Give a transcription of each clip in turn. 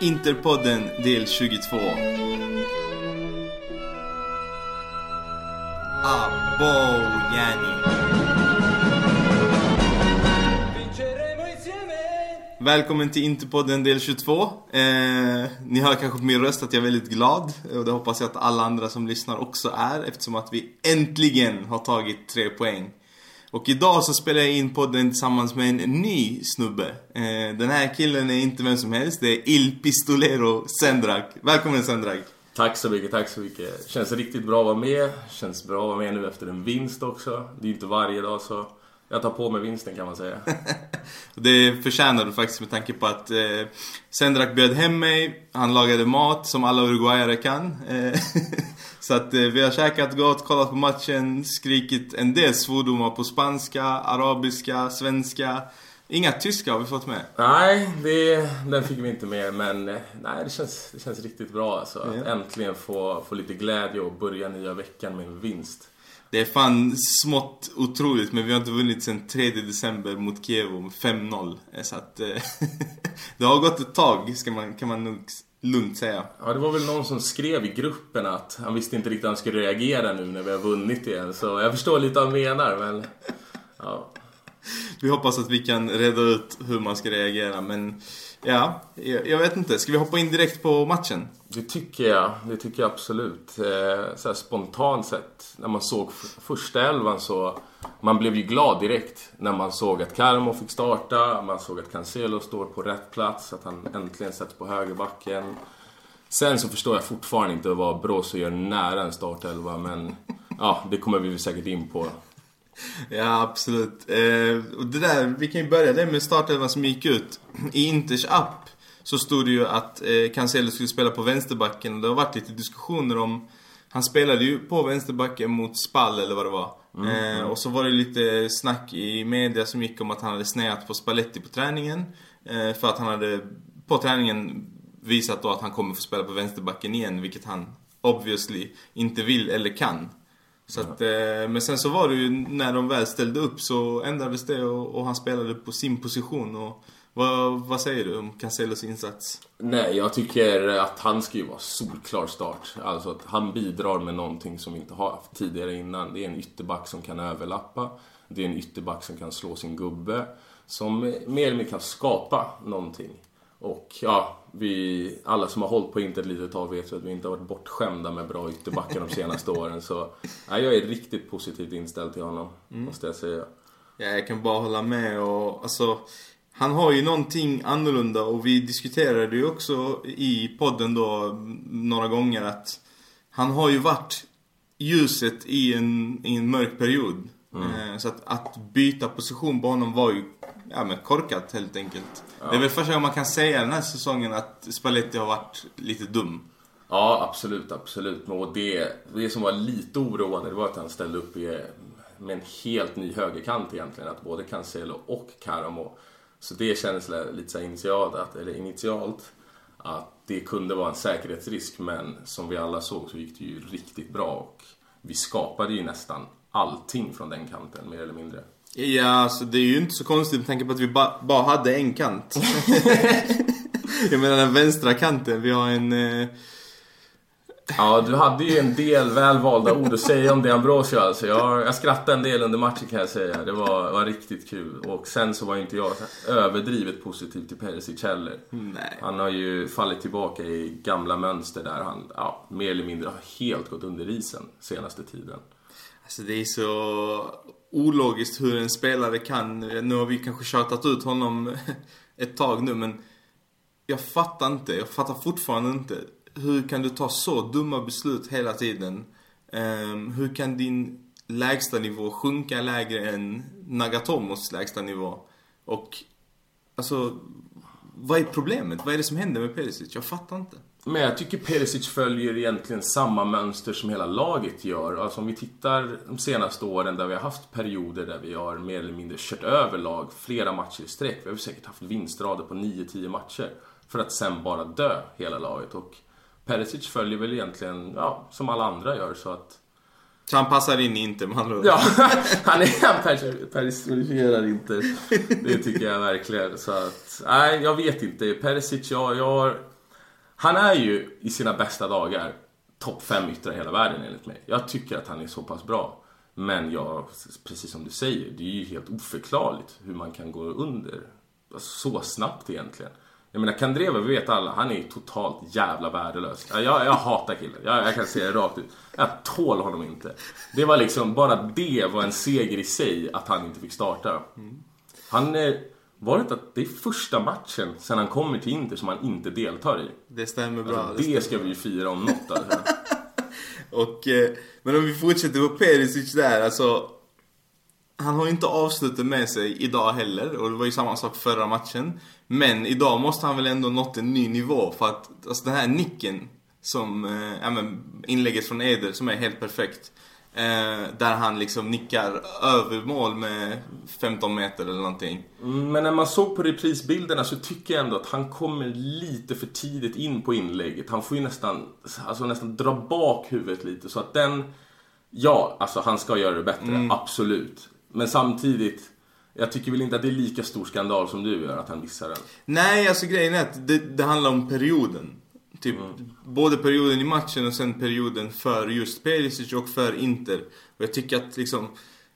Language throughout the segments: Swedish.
Interpodden del 22. Abo yani. Välkommen till Interpodden del 22. Eh, ni hör kanske på min röst att jag är väldigt glad. Och det hoppas jag att alla andra som lyssnar också är. Eftersom att vi äntligen har tagit tre poäng. Och idag så spelar jag in podden tillsammans med en ny snubbe. Eh, den här killen är inte vem som helst. Det är Il Pistolero Sendrak. Välkommen Sendrak. Tack så mycket, tack så mycket. Känns riktigt bra att vara med. Känns bra att vara med nu efter en vinst också. Det är inte varje dag så jag tar på mig vinsten kan man säga. det förtjänar du faktiskt med tanke på att eh, Sendrak bjöd hem mig. Han lagade mat som alla uruguayare kan. Eh, så att eh, vi har käkat gott, kollat på matchen, skrikit en del svordomar på spanska, arabiska, svenska. Inga tyska har vi fått med. Nej, det, den fick vi inte med. Men eh, nej, det, känns, det känns riktigt bra alltså. Att ja. äntligen få, få lite glädje och börja nya veckan med en vinst. Det är fan smått otroligt men vi har inte vunnit sen 3 december mot Kiev med 5-0. Så att eh, det har gått ett tag ska man, kan man nog lugnt säga. Ja, det var väl någon som skrev i gruppen att han visste inte riktigt hur han skulle reagera nu när vi har vunnit igen. Så jag förstår lite vad han menar men... Ja. Vi hoppas att vi kan reda ut hur man ska reagera men... Ja, jag vet inte. Ska vi hoppa in direkt på matchen? Det tycker jag. Det tycker jag absolut. Eh, så här spontant sett, när man såg första elvan så... Man blev ju glad direkt när man såg att Carmo fick starta, man såg att Cancelo står på rätt plats, att han äntligen sätts på högerbacken. Sen så förstår jag fortfarande inte vad Broso gör nära en startelva, men ja, det kommer vi säkert in på. Ja, absolut. Eh, och det där, vi kan ju börja där med startelvan som gick ut. I Inters app så stod det ju att eh, Cancelo skulle spela på vänsterbacken och det har varit lite diskussioner om han spelade ju på vänsterbacken mot Spall eller vad det var. Mm, eh, mm. Och så var det lite snack i media som gick om att han hade snäat på Spalletti på träningen. Eh, för att han hade på träningen visat då att han kommer få spela på vänsterbacken igen, vilket han obviously inte vill eller kan. Så att, eh, men sen så var det ju när de väl ställde upp så ändrades det och, och han spelade på sin position. Och, vad, vad säger du om Cancelos insats? Nej, jag tycker att han ska ju vara solklar start. Alltså att han bidrar med någonting som vi inte har haft tidigare innan. Det är en ytterback som kan överlappa. Det är en ytterback som kan slå sin gubbe. Som mer eller mindre kan skapa någonting. Och ja, vi, alla som har hållit på Inter ett litet tag vet att vi inte har varit bortskämda med bra ytterbackar de senaste åren. Så ja, jag är riktigt positivt inställd till honom, mm. måste jag säga. Ja, jag kan bara hålla med och alltså han har ju någonting annorlunda och vi diskuterade ju också i podden då några gånger att han har ju varit ljuset i en, i en mörk period. Mm. Eh, så att, att byta position på honom var ju ja, men korkat helt enkelt. Ja. Det är väl första gången man kan säga den här säsongen att Spalletti har varit lite dum. Ja, absolut, absolut. Och det, det som var lite oroande det var att han ställde upp med en helt ny högerkant egentligen. Att både Cancelo och Caramo så det kändes lite så initialt att, eller initialt att det kunde vara en säkerhetsrisk men som vi alla såg så gick det ju riktigt bra och vi skapade ju nästan allting från den kanten mer eller mindre. Ja, alltså det är ju inte så konstigt med tanke på att vi ba bara hade en kant. Jag menar den vänstra kanten, vi har en eh, Ja, du hade ju en del välvalda ord att säga om det Ambrosio alltså. Jag, jag skrattade en del under matchen kan jag säga. Det var, var riktigt kul. Och sen så var inte jag överdrivet positiv till Perisic heller. Nej. Han har ju fallit tillbaka i gamla mönster där han ja, mer eller mindre har helt gått under isen senaste tiden. Alltså det är så ologiskt hur en spelare kan, nu har vi kanske tjatat ut honom ett tag nu men jag fattar inte, jag fattar fortfarande inte hur kan du ta så dumma beslut hela tiden? Um, hur kan din lägsta nivå sjunka lägre än Nagatomos lägsta nivå? Och alltså, vad är problemet? Vad är det som händer med Perisic? Jag fattar inte. Men jag tycker Perisic följer egentligen samma mönster som hela laget gör. Alltså om vi tittar de senaste åren där vi har haft perioder där vi har mer eller mindre kört över lag flera matcher i sträck. Vi har säkert haft vinstrader på 9-10 matcher. För att sen bara dö hela laget. Och Perisic följer väl egentligen, ja, som alla andra gör så att... Så han passar in i Inter med andra? Ja, han, är, han personifierar inte. Det tycker jag verkligen. Så att, nej, jag vet inte. Perisic, ja, jag har han är ju i sina bästa dagar topp 5 yttrar i hela världen enligt mig. Jag tycker att han är så pass bra. Men jag, precis som du säger, det är ju helt oförklarligt hur man kan gå under alltså, så snabbt egentligen. Jag menar Kandreva, vi vet alla, han är ju totalt jävla värdelös. Jag, jag hatar killen. Jag, jag, kan säga det rakt ut. Jag tål honom inte. Det var liksom, bara det var en seger i sig att han inte fick starta. Han är, var det att det är första matchen sen han kommer till Inter som han inte deltar i? Det stämmer bra. Alltså, det, det ska vi ju fira om något alltså. Och, eh, men om vi fortsätter på Perisic där, alltså. Han har ju inte avslutat med sig idag heller och det var ju samma sak förra matchen. Men idag måste han väl ändå nått en ny nivå för att alltså den här nicken som, eh, ja men inlägget från Eder som är helt perfekt. Eh, där han liksom nickar över mål med 15 meter eller någonting. Mm, men när man såg på reprisbilderna så tycker jag ändå att han kommer lite för tidigt in på inlägget. Han får ju nästan, alltså nästan dra bak huvudet lite så att den... Ja, alltså han ska göra det bättre, mm. absolut. Men samtidigt, jag tycker väl inte att det är lika stor skandal som du gör att han missar den. Nej, alltså grejen är att det, det handlar om perioden. Typ mm. både perioden i matchen och sen perioden för just Perisic och för Inter. Och jag tycker att liksom,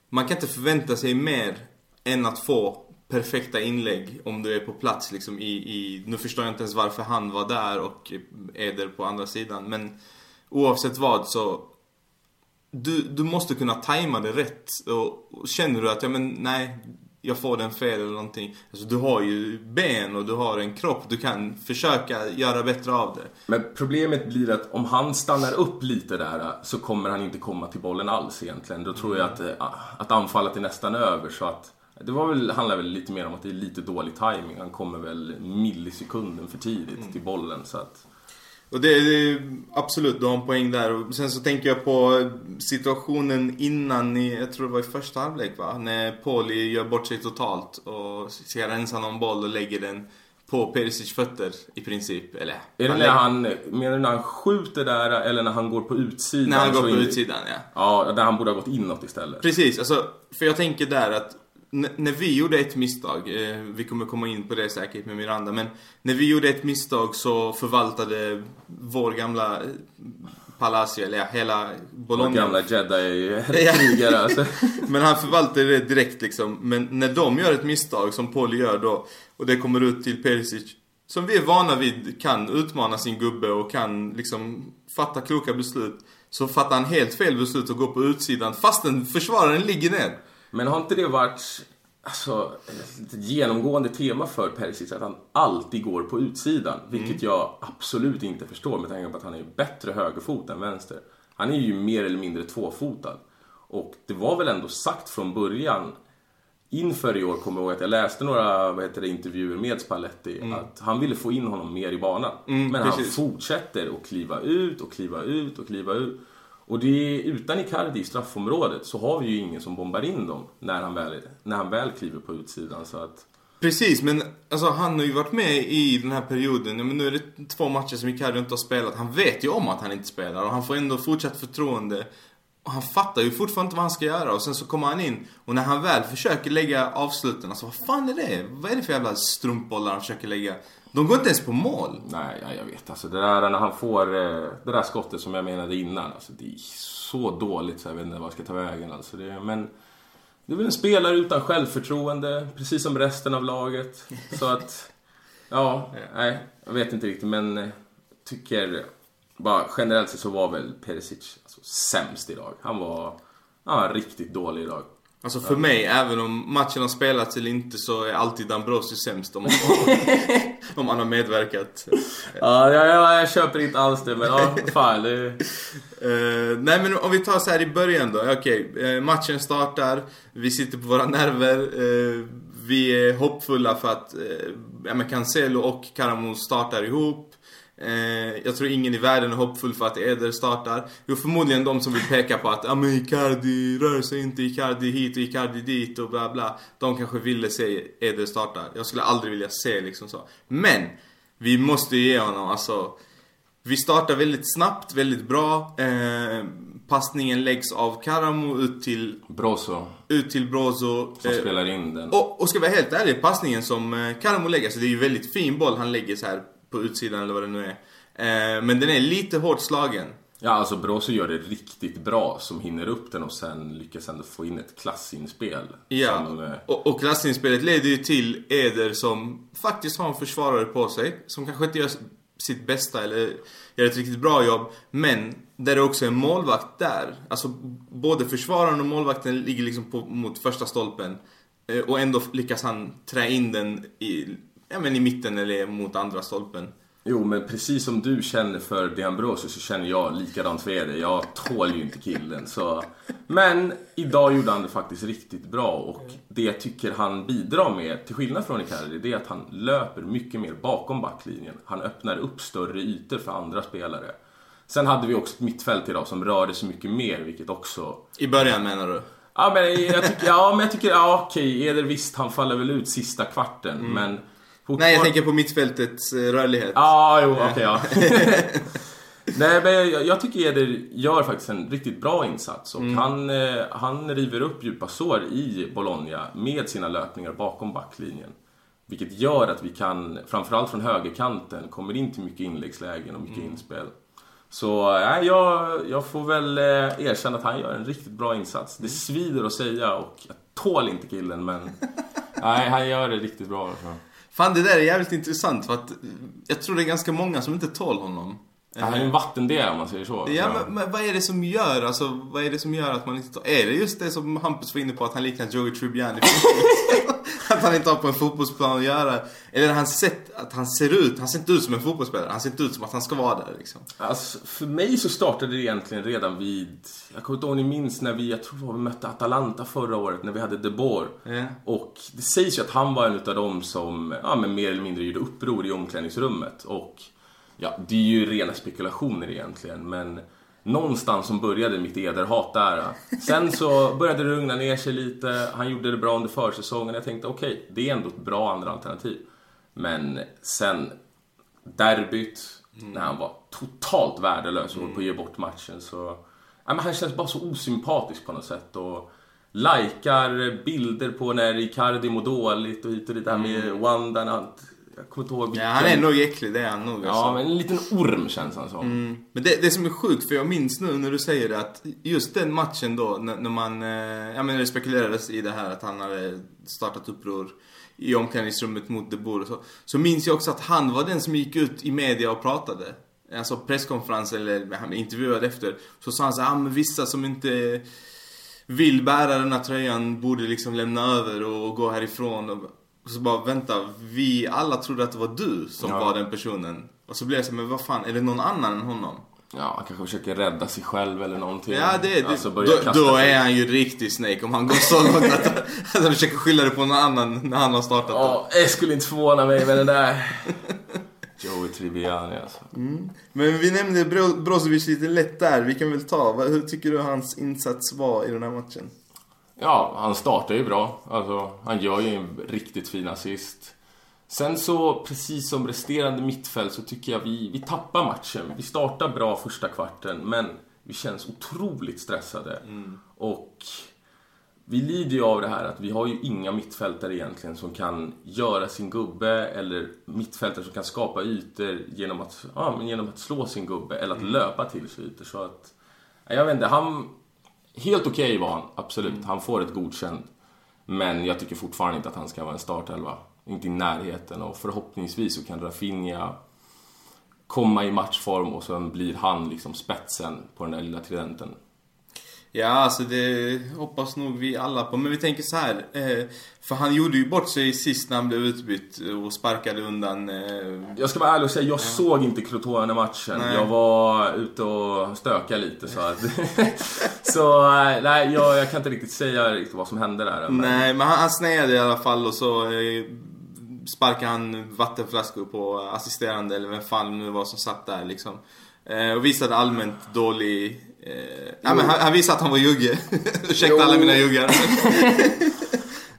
man kan inte förvänta sig mer än att få perfekta inlägg om du är på plats liksom i, i, nu förstår jag inte ens varför han var där och Eder på andra sidan men oavsett vad så du, du måste kunna tajma det rätt och, och känner du att ja men nej jag får den fel eller någonting. Alltså du har ju ben och du har en kropp. Du kan försöka göra bättre av det. Men problemet blir att om han stannar upp lite där så kommer han inte komma till bollen alls egentligen. Då tror jag att, eh, att anfallet är nästan över så att det var väl, handlar väl lite mer om att det är lite dålig timing. Han kommer väl millisekunden för tidigt mm. till bollen så att och det, det absolut, du har en poäng där. Och sen så tänker jag på situationen innan i, jag tror det var i första halvlek va? När Pauli gör bort sig totalt och ska rensa någon boll och lägger den på Perisic fötter i princip. Eller, är det när han, menar du när han skjuter där eller när han går på utsidan? När han går på utsidan ja. Ja, där han borde ha gått inåt istället. Precis, alltså, för jag tänker där att när vi gjorde ett misstag, eh, vi kommer komma in på det säkert med Miranda, men när vi gjorde ett misstag så förvaltade vår gamla Palacio, eller ja, hela Bologna. Vår gamla jedi-krigare alltså. men han förvaltade det direkt liksom. Men när de gör ett misstag som Paul gör då, och det kommer ut till Perisic, som vi är vana vid kan utmana sin gubbe och kan liksom fatta kloka beslut. Så fattar han helt fel beslut och går på utsidan fastän försvararen ligger ner. Men har inte det varit alltså, ett genomgående tema för Perisic att han alltid går på utsidan? Vilket mm. jag absolut inte förstår med tanke på att han är bättre högerfot än vänster. Han är ju mer eller mindre tvåfotad. Och det var väl ändå sagt från början inför i år kommer jag ihåg att jag läste några vad heter det, intervjuer med Spalletti mm. att han ville få in honom mer i banan. Mm, men precis. han fortsätter att kliva ut och kliva ut och kliva ut. Och det är, utan Icardi i straffområdet så har vi ju ingen som bombar in dem när han väl, när han väl kliver på utsidan. Så att... Precis, men alltså, han har ju varit med i den här perioden. Ja, men nu är det två matcher som Icardi inte har spelat. Han vet ju om att han inte spelar och han får ändå fortsatt förtroende. Och han fattar ju fortfarande inte vad han ska göra och sen så kommer han in och när han väl försöker lägga avsluten, alltså vad fan är det? Vad är det för jävla strumpbollar han försöker lägga? De går inte ens på mål. Nej, ja, jag vet. Alltså det där när han får eh, det där skottet som jag menade innan. Alltså det är så dåligt så jag vet inte vad jag ska ta vägen. Alltså det, men det är väl en spelare utan självförtroende, precis som resten av laget. Så att, ja, nej, jag vet inte riktigt men eh, tycker bara generellt sett så var väl Perisic alltså, sämst idag. Han var, han var riktigt dålig idag. Alltså för mig, även om matchen har spelats eller inte så är alltid Dambrosio sämst om, om han har medverkat. Ja, jag, jag, jag köper inte alls det men ja, fan det... uh, Nej men om vi tar så här i början då. Okej, okay. uh, eh, matchen startar. Vi sitter på våra nerver. Uh, vi är hoppfulla för att ja, men Cancelo och Karamo startar ihop. Eh, jag tror ingen i världen är hoppfull för att Eder startar. Jo, förmodligen de som vill peka på att ja men Icardi rör sig inte, Icardi hit och Icardi dit och bla bla. De kanske ville se Eder starta. Jag skulle aldrig vilja se liksom så. Men! Vi måste ge honom alltså... Vi startar väldigt snabbt, väldigt bra. Eh, passningen läggs av Karamo ut till... Brozo. Ut till Brozo. Som eh, spelar in den. Och, och ska vara helt ärlig, passningen som eh, Karamo lägger, så det är ju väldigt fin boll han lägger så här på utsidan eller vad det nu är. Eh, men den är lite hårt slagen. Ja, alltså Brozo gör det riktigt bra som hinner upp den och sen lyckas ändå få in ett klassinspel. Ja, Som, eh, och, och klassinspelet leder ju till Eder som faktiskt har en försvarare på sig. Som kanske inte gör sitt bästa eller gör ett riktigt bra jobb. Men där det också är en målvakt där. Alltså både försvararen och målvakten ligger liksom på, mot första stolpen. Eh, Och ändå lyckas han trä in den i, ja, men i mitten eller mot andra stolpen. Jo, men precis som du känner för De Ambrosio så känner jag likadant för Eder. Jag tål ju inte killen. Så... Men idag gjorde han det faktiskt riktigt bra och det jag tycker han bidrar med, till skillnad från Icardi, det är att han löper mycket mer bakom backlinjen. Han öppnar upp större ytor för andra spelare. Sen hade vi också ett mittfält idag som rörde sig mycket mer, vilket också I början menar du? Ja men jag tycker, ja, men jag tycker, ja okej, Eder visst, han faller väl ut sista kvarten, men... Nej, jag tänker på mittfältets eh, rörlighet. Ja, jo, okej, ja. Nej, men jag, jag tycker Eder gör faktiskt en riktigt bra insats och han, eh, han river upp djupa sår i Bologna med sina löpningar bakom backlinjen. Vilket gör att vi kan, framförallt från högerkanten, kommer in till mycket inläggslägen och mycket inspel. Så nej, jag, jag får väl eh, erkänna att han gör en riktigt bra insats. Det svider att säga och jag tål inte killen men nej, han gör det riktigt bra. Alltså. Fan, det där är jävligt intressant för att eh, jag tror det är ganska många som inte tål honom. Han är en vattendel om man säger så. Ja, men, men vad är det som gör, alltså, vad är det som gör att man inte tar... Är det just det som Hampus var inne på, att han liknar Joey Tribbiani? att han inte har på en fotbollsplan att göra? Eller han sett, att han ser ut, han ser inte ut som en fotbollsspelare, han ser inte ut som att han ska vara där liksom. Alltså, för mig så startade det egentligen redan vid... Jag kommer inte ihåg om ni minns när vi, jag tror det var vi mötte Atalanta förra året, när vi hade De Boer. Ja. Och det sägs ju att han var en utav dem som, ja men mer eller mindre gjorde uppror i omklädningsrummet. Och ja, det är ju rena spekulationer egentligen, men någonstans som började mitt ederhat där. Sen så började det lugna ner sig lite, han gjorde det bra under försäsongen. Jag tänkte okej, det är ändå ett bra andra alternativ. Men sen derbyt, när han var totalt värdelös och höll på att ge bort matchen så... Ja, men han känns bara så osympatisk på något sätt. Och likar bilder på när Icardi mår dåligt och hit och dit. Det här med Wanda när han... Jag kommer inte ihåg Ja, han är nog äcklig, det är han nog. Ja, alltså. men en liten orm känns han som. Mm. Men det, det som är sjukt, för jag minns nu när du säger det att just den matchen då, när, när man, eh, ja men det spekulerades i det här att han hade startat uppror i omklädningsrummet mot De Boer och så. Så minns jag också att han var den som gick ut i media och pratade. Alltså presskonferens eller han intervjuad efter. Så sa han så ah, men vissa som inte vill bära den här tröjan borde liksom lämna över och gå härifrån. Och så bara, vänta, vi alla trodde att det var du som Ja. var den personen. Och så blev jag så men vad fan, är det någon annan än honom? Ja, han kanske försöker rädda sig själv eller någonting. Ja, det, det, Alltså, då, då är han ju riktig Snake om han går så långt att, att han försöker skylla det på någon annan när han har startat det. Ja, jag skulle inte förvåna mig med den där. Joey Tribbiani alltså. Men vi nämnde Bro- Brozovic lite lätt där, vi kan väl ta, hur tycker du hans insats var i den här matchen? Ja, han startar ju bra. Alltså, han gör ju en riktigt fin assist. Sen så, precis som resterande mittfält, så tycker jag vi, vi tappar matchen. Vi startar bra första kvarten, men vi känns otroligt stressade. Och vi lider ju av det här att vi har ju inga mittfältare egentligen som kan göra sin gubbe eller mittfältare som kan skapa ytor genom att, ja, men genom att slå sin gubbe eller att löpa till sig ytor. Så att, ja, jag vet inte, han... Helt okej var han, absolut. Han får ett godkänt. Men jag tycker fortfarande inte att han ska vara en startelva. Inte i närheten och förhoppningsvis så kan Rafinha komma i matchform och sen blir han liksom spetsen på den där lilla tridenten. Ja, alltså det hoppas nog vi alla på. Men vi tänker så här. Eh, för han gjorde ju bort sig sist när han blev utbytt och sparkade undan... Eh, Jag ska vara ärlig och säga, jag såg inte Crotone matchen. Nej. Jag var ute och stökade lite så att... så eh, nej, jag, jag kan inte riktigt säga riktigt vad som hände där. Men, Nej, men han, han snäade i alla fall och så sparkade han vattenflaskor på assisterande eller vem fan det nu var som satt där liksom. Och visade allmänt dålig... Eh, ja, men han, han visade att han var jugge. Ursäkta Jo. alla mina juggar.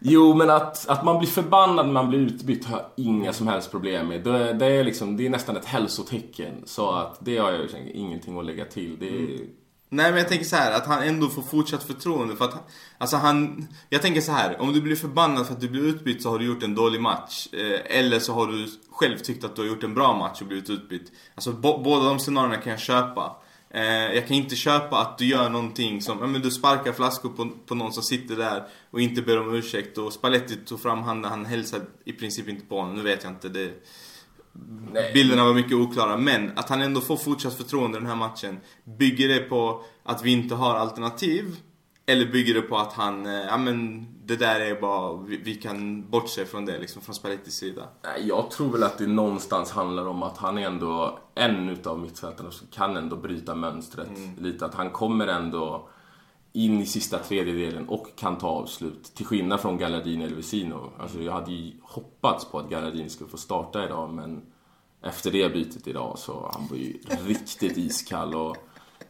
Jo, men att, att man blir förbannad när man blir utbytt har jag inga som helst problem med. Det, det, är, liksom, det är nästan ett hälsotecken. Så att det har jag ju ingenting att lägga till. Det är, Nej men jag tänker så här att han ändå får fortsatt förtroende för att Alltså han Jag tänker så här om du blir förbannad för att du blir utbytt så har du gjort en dålig match eh, Eller så har du själv tyckt att du har gjort en bra match och blivit utbytt Alltså båda de scenarierna kan jag köpa Jag kan inte köpa att du gör någonting som, ja men du sparkar flaskor på, på någon som sitter där och inte ber om ursäkt och Spalletti tog fram handen, han hälsade i princip inte på honom, nu vet jag inte det Nej. Bilderna var mycket oklara, men att han ändå får fortsatt förtroende i den här matchen. Bygger det på att vi inte har alternativ? Eller bygger det på att han, eh, ja men det där är bara, vi, vi kan bortse från det liksom från Spallettis sida? Jag tror väl att det någonstans handlar om att han ändå en utav mittfältarna kan ändå bryta mönstret mm. lite. Att han kommer ändå in i sista tredjedelen och kan ta avslut. Till skillnad från Galladini eller Vesino. Alltså jag hade ju hoppats på att Galladini skulle få starta idag men efter det bytet idag så han var ju riktigt iskall och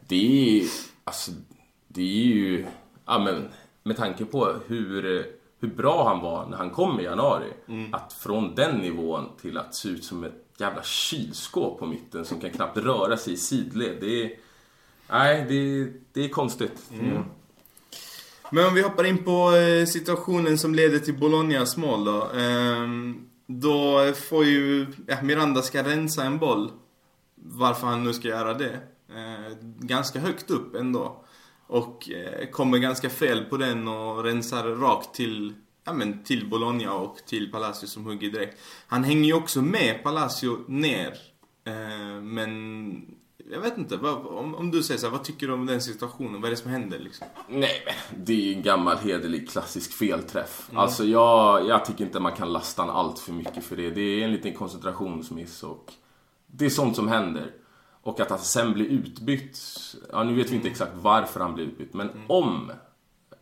det är alltså det är ju ja men med tanke på hur hur bra han var när han kom i januari. Mm. Att från den nivån till att se ut som ett jävla kylskåp på mitten som kan knappt röra sig i sidled. Det är, nej, det, det är konstigt. Mm. Men om vi hoppar in på eh, situationen som leder till Bolognas mål då. Ehm, då får ju, ja, Miranda ska rensa en boll. Varför han nu ska göra det. Eh, ganska högt upp ändå. Och eh, kommer ganska fel på den och rensar rakt till, ja men till Bologna och till Palacio som hugger direkt. Han hänger ju också med Palacio ner. men jag vet inte, vad, om, om du säger så här, vad tycker du om den situationen? Vad är det som händer liksom? Nej men, det är ju en gammal hederlig klassisk felträff. Mm. Alltså jag, jag tycker inte man kan lasta allt för mycket för det. Det är en liten koncentrationsmiss och det är sånt som händer. Och att han sen blir utbytt, ja nu vet vi inte mm. exakt varför han blir utbytt, men mm. om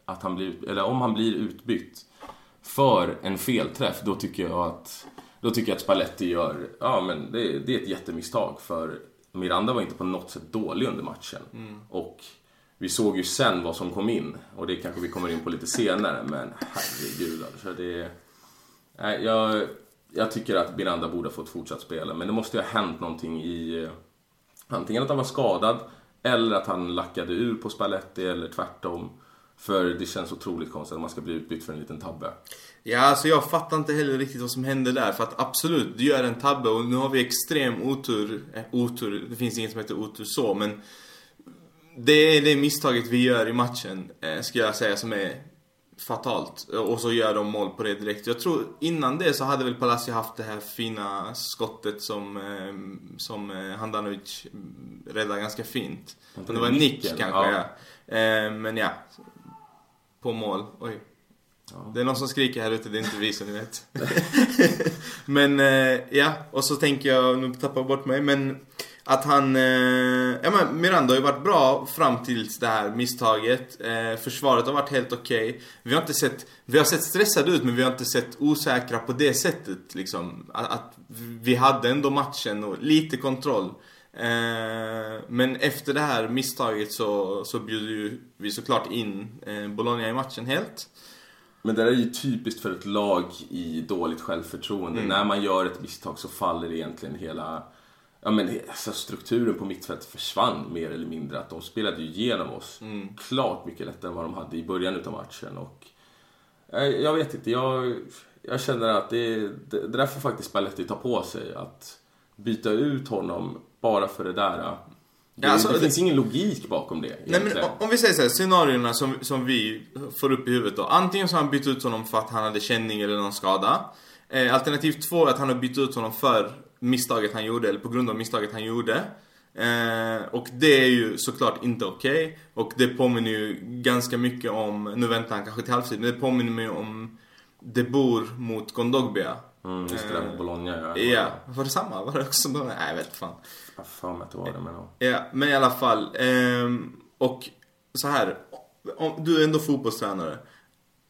att han blir, eller om han blir utbytt för en felträff, då tycker jag att då tycker jag att Spalletti gör, ja men det, det är ett jättemisstag för Miranda var inte på något sätt dålig under matchen. Mm. Och vi såg ju sen vad som kom in. Och det kanske vi kommer in på lite senare. Men herregud alltså. Det, nej, jag, jag tycker att Miranda borde ha fått fortsatt spela. Men det måste ju ha hänt någonting i... Antingen att han var skadad. Eller att han lackade ur på Spalletti eller tvärtom. För det känns otroligt konstigt att man ska bli utbytt för en liten tabbe. Ja, alltså jag fattar inte heller riktigt vad som hände där. För att absolut, du gör en tabbe och nu har vi extrem otur. Eh, otur, det finns inget som heter otur så, men det är det misstaget vi gör i matchen, eh, ska jag säga, som är fatalt. Och så gör de mål på det direkt. Jag tror innan det så hade väl Palacio haft det här fina skottet som, eh, som Handanovic räddar ganska fint. Det var en nick kanske, ja. ja. Eh, men ja, på mål. Oj. Ja. Det är någon som skriker här ute, det är inte vi som ni vet. men eh, ja, och så tänker jag, nu tappar jag bort mig, men att han, eh, ja men Miranda har ju varit bra fram tills det här misstaget. Eh, försvaret har varit helt okej. Okay. Vi har inte sett, vi har sett stressade ut men vi har inte sett osäkra på det sättet liksom. Att, att vi hade ändå matchen och lite kontroll. Eh, men efter det här misstaget så, så bjuder vi såklart in eh, Bologna i matchen helt. Men det där är ju typiskt för ett lag i dåligt självförtroende. Mm. När man gör ett misstag så faller egentligen hela ja, men, alltså, strukturen på mittfältet försvann mer eller mindre. Att de spelade ju igenom oss mm. klart mycket lättare än vad de hade i början utav matchen. Och, jag, eh, jag vet inte, jag, jag känner att det, det, det där får faktiskt Spalletti ta på sig. Att byta ut honom bara för det där. Det, ja, alltså, det, det finns ingen logik bakom det. Nej, men, om vi säger så här, scenarierna som, som vi får upp i huvudet då. Antingen så har han bytt ut honom för att han hade känning eller någon skada. Eh, alternativ två är att han har bytt ut honom för misstaget han gjorde, eller på grund av misstaget han gjorde. Eh, och det är ju såklart inte okej. Okay. Och det påminner ju ganska mycket om, nu väntar han kanske till halvtid, men det påminner mig om De Boer mot Gondogbia. Mm, just det där med Bologna ja. Ja, var det samma? Var det också Bologna? Nej, jag vet fan. Jag för mig att det var det, men ja. men i alla fall. Ehm, och så här. Om, du är ändå fotbollstränare.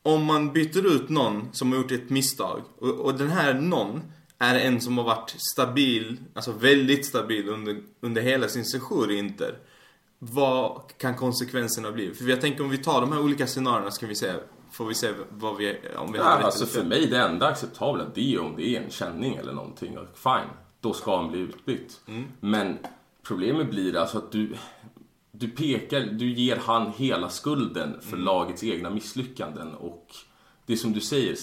Om man byter ut någon som har gjort ett misstag och, och den här någon är en som har varit stabil, alltså väldigt stabil under, under hela sin session i Inter. Vad kan konsekvenserna bli? För jag tänker om vi tar de här olika scenarierna ska vi se Får vi se vad vi, om vi ja, har rätt alltså för mig det enda acceptabla det är om det är en känning eller någonting. Fine, då ska han bli utbytt. Mm. Men problemet blir alltså att du, du pekar, du ger han hela skulden för Mm. lagets egna misslyckanden och det är som du säger,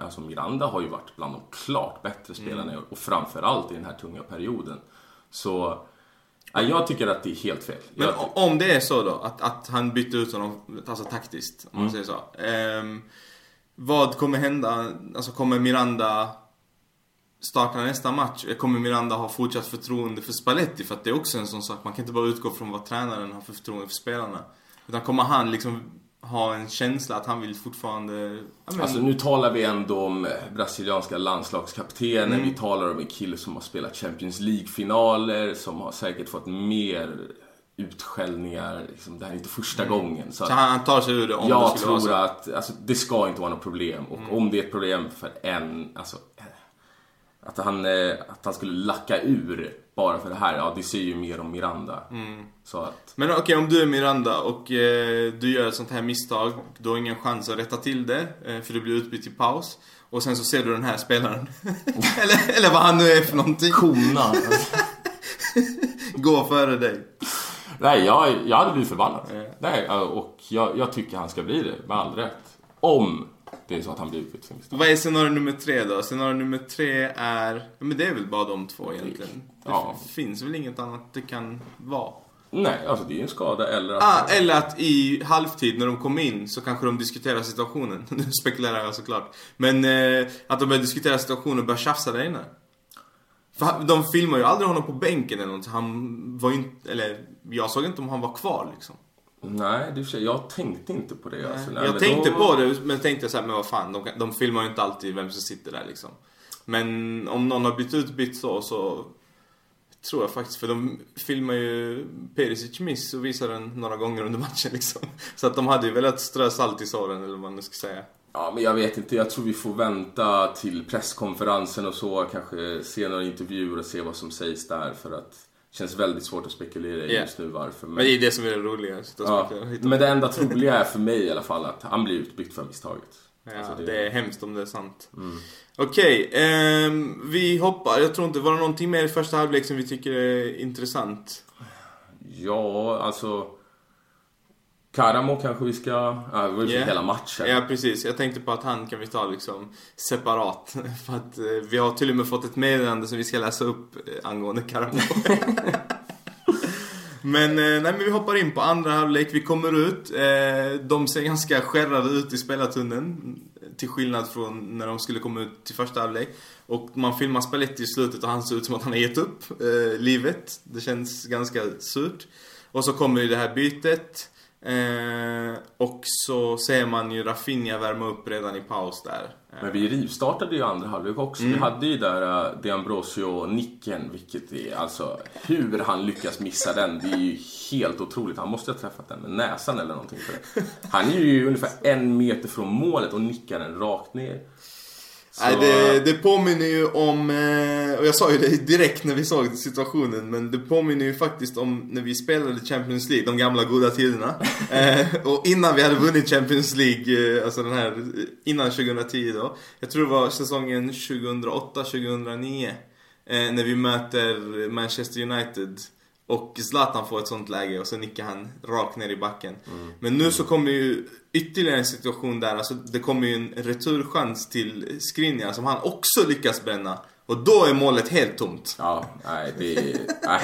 alltså Miranda har ju varit bland de klart bättre spelarna Mm. och framförallt i den här tunga perioden. Så ja, jag tycker att det är helt fel. Men om det är så då, att, att han bytte ut honom, alltså taktiskt, om Mm. man säger så. Ehm, vad kommer hända? Alltså kommer Miranda starta nästa match? Kommer Miranda ha fortsatt förtroende för Spalletti? För att det är också en sån sak, man kan inte bara utgå från vad tränaren har för förtroende för spelarna. Utan kommer han liksom ha en känsla att han vill fortfarande... Men, Alltså nu talar vi ändå om eh, brasilianska landslagskaptenen, Mm. vi talar om en kille som har spelat Champions League-finaler, som har säkert fått mer utskällningar, liksom, det här är inte första gången. Så så han, tar sig ur det om jag det skulle vara tror så. att alltså, det ska inte vara något problem. Och Mm. om det är ett problem för en, alltså eh, att han, eh, att han skulle lacka ur bara för det här, ja det säger ju mer om Miranda. Mm. Så att, Men okej, om du är Miranda och eh, du gör ett sånt här misstag, du har ingen chans att rätta till det, eh, för du blir utbytt i paus. Och sen så ser du den här spelaren, eller, eller vad han nu är för någonting, kona. gå före dig. Nej, jag, jag hade blivit förbannad. Ja. Nej, och jag, jag tycker han ska bli det, med all rätt. Om det är så att han blir misstag. Vad är scenario nummer tre då? Scenario nummer tre är, ja, men det är väl bara de två egentligen. Det Ja. finns väl inget annat det kan vara. Nej, alltså det är en skada eller att... Ah, eller att i halvtid när de kom in så kanske de diskuterar situationen. Nu spekulerar jag såklart. Men eh, att de börjar diskutera situationen och börjar tjafsa där inne. För de filmar ju aldrig honom på bänken eller något. Han var ju inte, eller jag såg inte om han var kvar liksom. Nej, det är jag tänkte inte på det. Alltså, nej, jag tänkte då- på det, men tänkte så här, men vad fan, de, de filmar ju inte alltid vem som sitter där liksom. Men om någon har bytt ut bytt så, så tror jag faktiskt, för de filmar ju Perisic miss och visar den några gånger under matchen liksom. Så att de hade ju velat strö salt i såren, eller vad man nu ska säga. Ja, men jag vet inte. Jag tror vi får vänta till presskonferensen och så. Kanske se några intervjuer och se vad som sägs där. För att känns väldigt svårt att spekulera i Ja. just nu varför. Men det är det som är det roliga. ja, men det enda troliga är för mig i alla fall att han blir utbytt för misstaget. Ja, Alltså, det... är hemskt om det är sant. Okej, ehm, vi hoppar. Jag tror inte, var det någonting mer i första halvlek som vi tycker är intressant? Ja, alltså... Karamo kanske vi ska... Ja, det var ju Ja. hela matchen. Ja, precis. Jag tänkte på att han kan vi ta liksom separat. För att eh, vi har till och med fått ett meddelande som vi ska läsa upp eh, angående Karamo. men, eh, nej, men vi hoppar in på andra halvlek. Vi kommer ut. De ser ganska skärrade ut i spelartunneln. Till skillnad från när de skulle komma ut till första halvlek. Och man filmar Spalletti i slutet och han ser ut som att han har gett upp livet. Det känns ganska surt. Och så kommer ju det här bytet. Eh, och så ser man ju Rafinha värma upp redan i paus där. Eh, Men vi rivstartade ju andra halvlek också. Mm. Vi hade ju där uh, De Ambrosio-nicken, vilket är alltså hur han lyckas missa den, det är ju helt otroligt. Han måste ha träffat den med näsan eller någonting för det. Han är ju ungefär en meter från målet och nickar den rakt ner. Så, Nej, det, det påminner ju om, eh, och jag sa ju det direkt när vi såg situationen, men det påminner ju faktiskt om när vi spelade Champions League, de gamla goda tiderna. Eh, och innan vi hade vunnit Champions League, eh, alltså den här, innan 2010 då. Jag tror det var säsongen 2008-2009. Eh, när vi möter Manchester United. Och Zlatan får ett sånt läge och så nickar han rakt ner i backen. Men nu så kommer ju ytterligare en situation där, alltså det kommer ju en returchans till Skriniar som han också lyckas bränna. Och då är målet helt tomt. Ja, nej, det är, nej,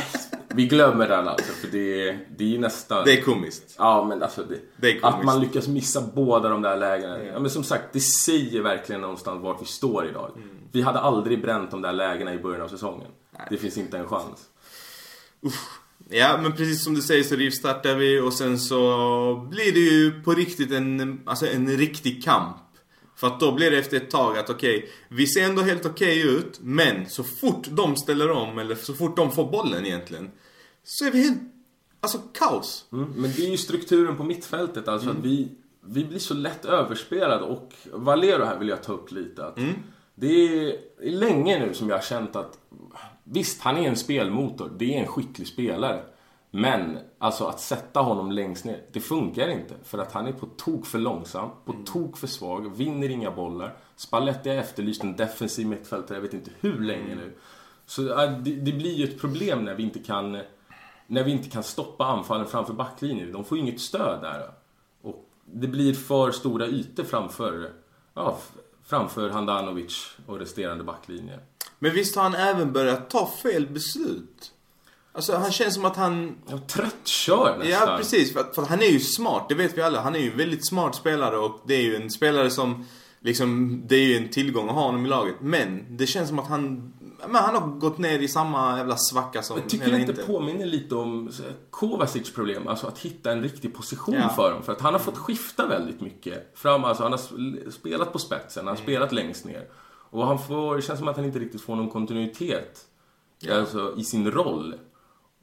vi glömmer den alltså för det, är- det är nästan... Det är komiskt. Ja, men alltså det, Det att man lyckas missa båda de där lägena. Ja, men som sagt, det säger verkligen någonstans vart vi står idag. Mm. Vi hade aldrig bränt de där lägena i början av säsongen. Det finns inte en chans. Ja, men precis som du säger så rivstartar vi och sen så blir det ju på riktigt en, alltså en riktig kamp. För att då blir det efter ett tag att okej, vi ser ändå helt okej ut, men så fort de ställer om, eller så fort de får bollen egentligen, så är vi helt, alltså kaos. Mm, men det är ju strukturen på mittfältet, alltså att vi, vi blir så lätt överspelade och Valero här vill jag ta upp lite. Att Det är länge nu som jag har känt att visst, han är en spelmotor, det är en skicklig spelare. Men alltså att sätta honom längst ner, det funkar inte. För att han är på tok för långsam, på tok för svag, vinner inga bollar. Spalletti har efterlyst en defensiv mittfältare, jag vet inte hur länge nu. Så det, det blir ju ett problem när vi inte kan när vi inte kan stoppa anfallen framför backlinjen. De får inget stöd där. Och det blir för stora ytor framför, ja, framför Handanovic och resterande backlinje. Men visst har han även börjat ta fel beslut? Alltså han känns som att han... Ja, tröttkör nästan. Ja, precis. För, för han är ju smart, det vet vi alla. Han är ju en väldigt smart spelare och det är ju en spelare som... Liksom, det är ju en tillgång att ha honom i laget. Men det känns som att han... Men han har gått ner i samma jävla svacka som Jag tycker det inte påminner lite om Kovacic problem, alltså att hitta en riktig position ja. för honom. För att han har fått skifta väldigt mycket. Fram, alltså han har spelat på spetsen, han har mm. spelat längst ner. Och han får, det känns som att han inte riktigt får någon kontinuitet ja. alltså, i sin roll.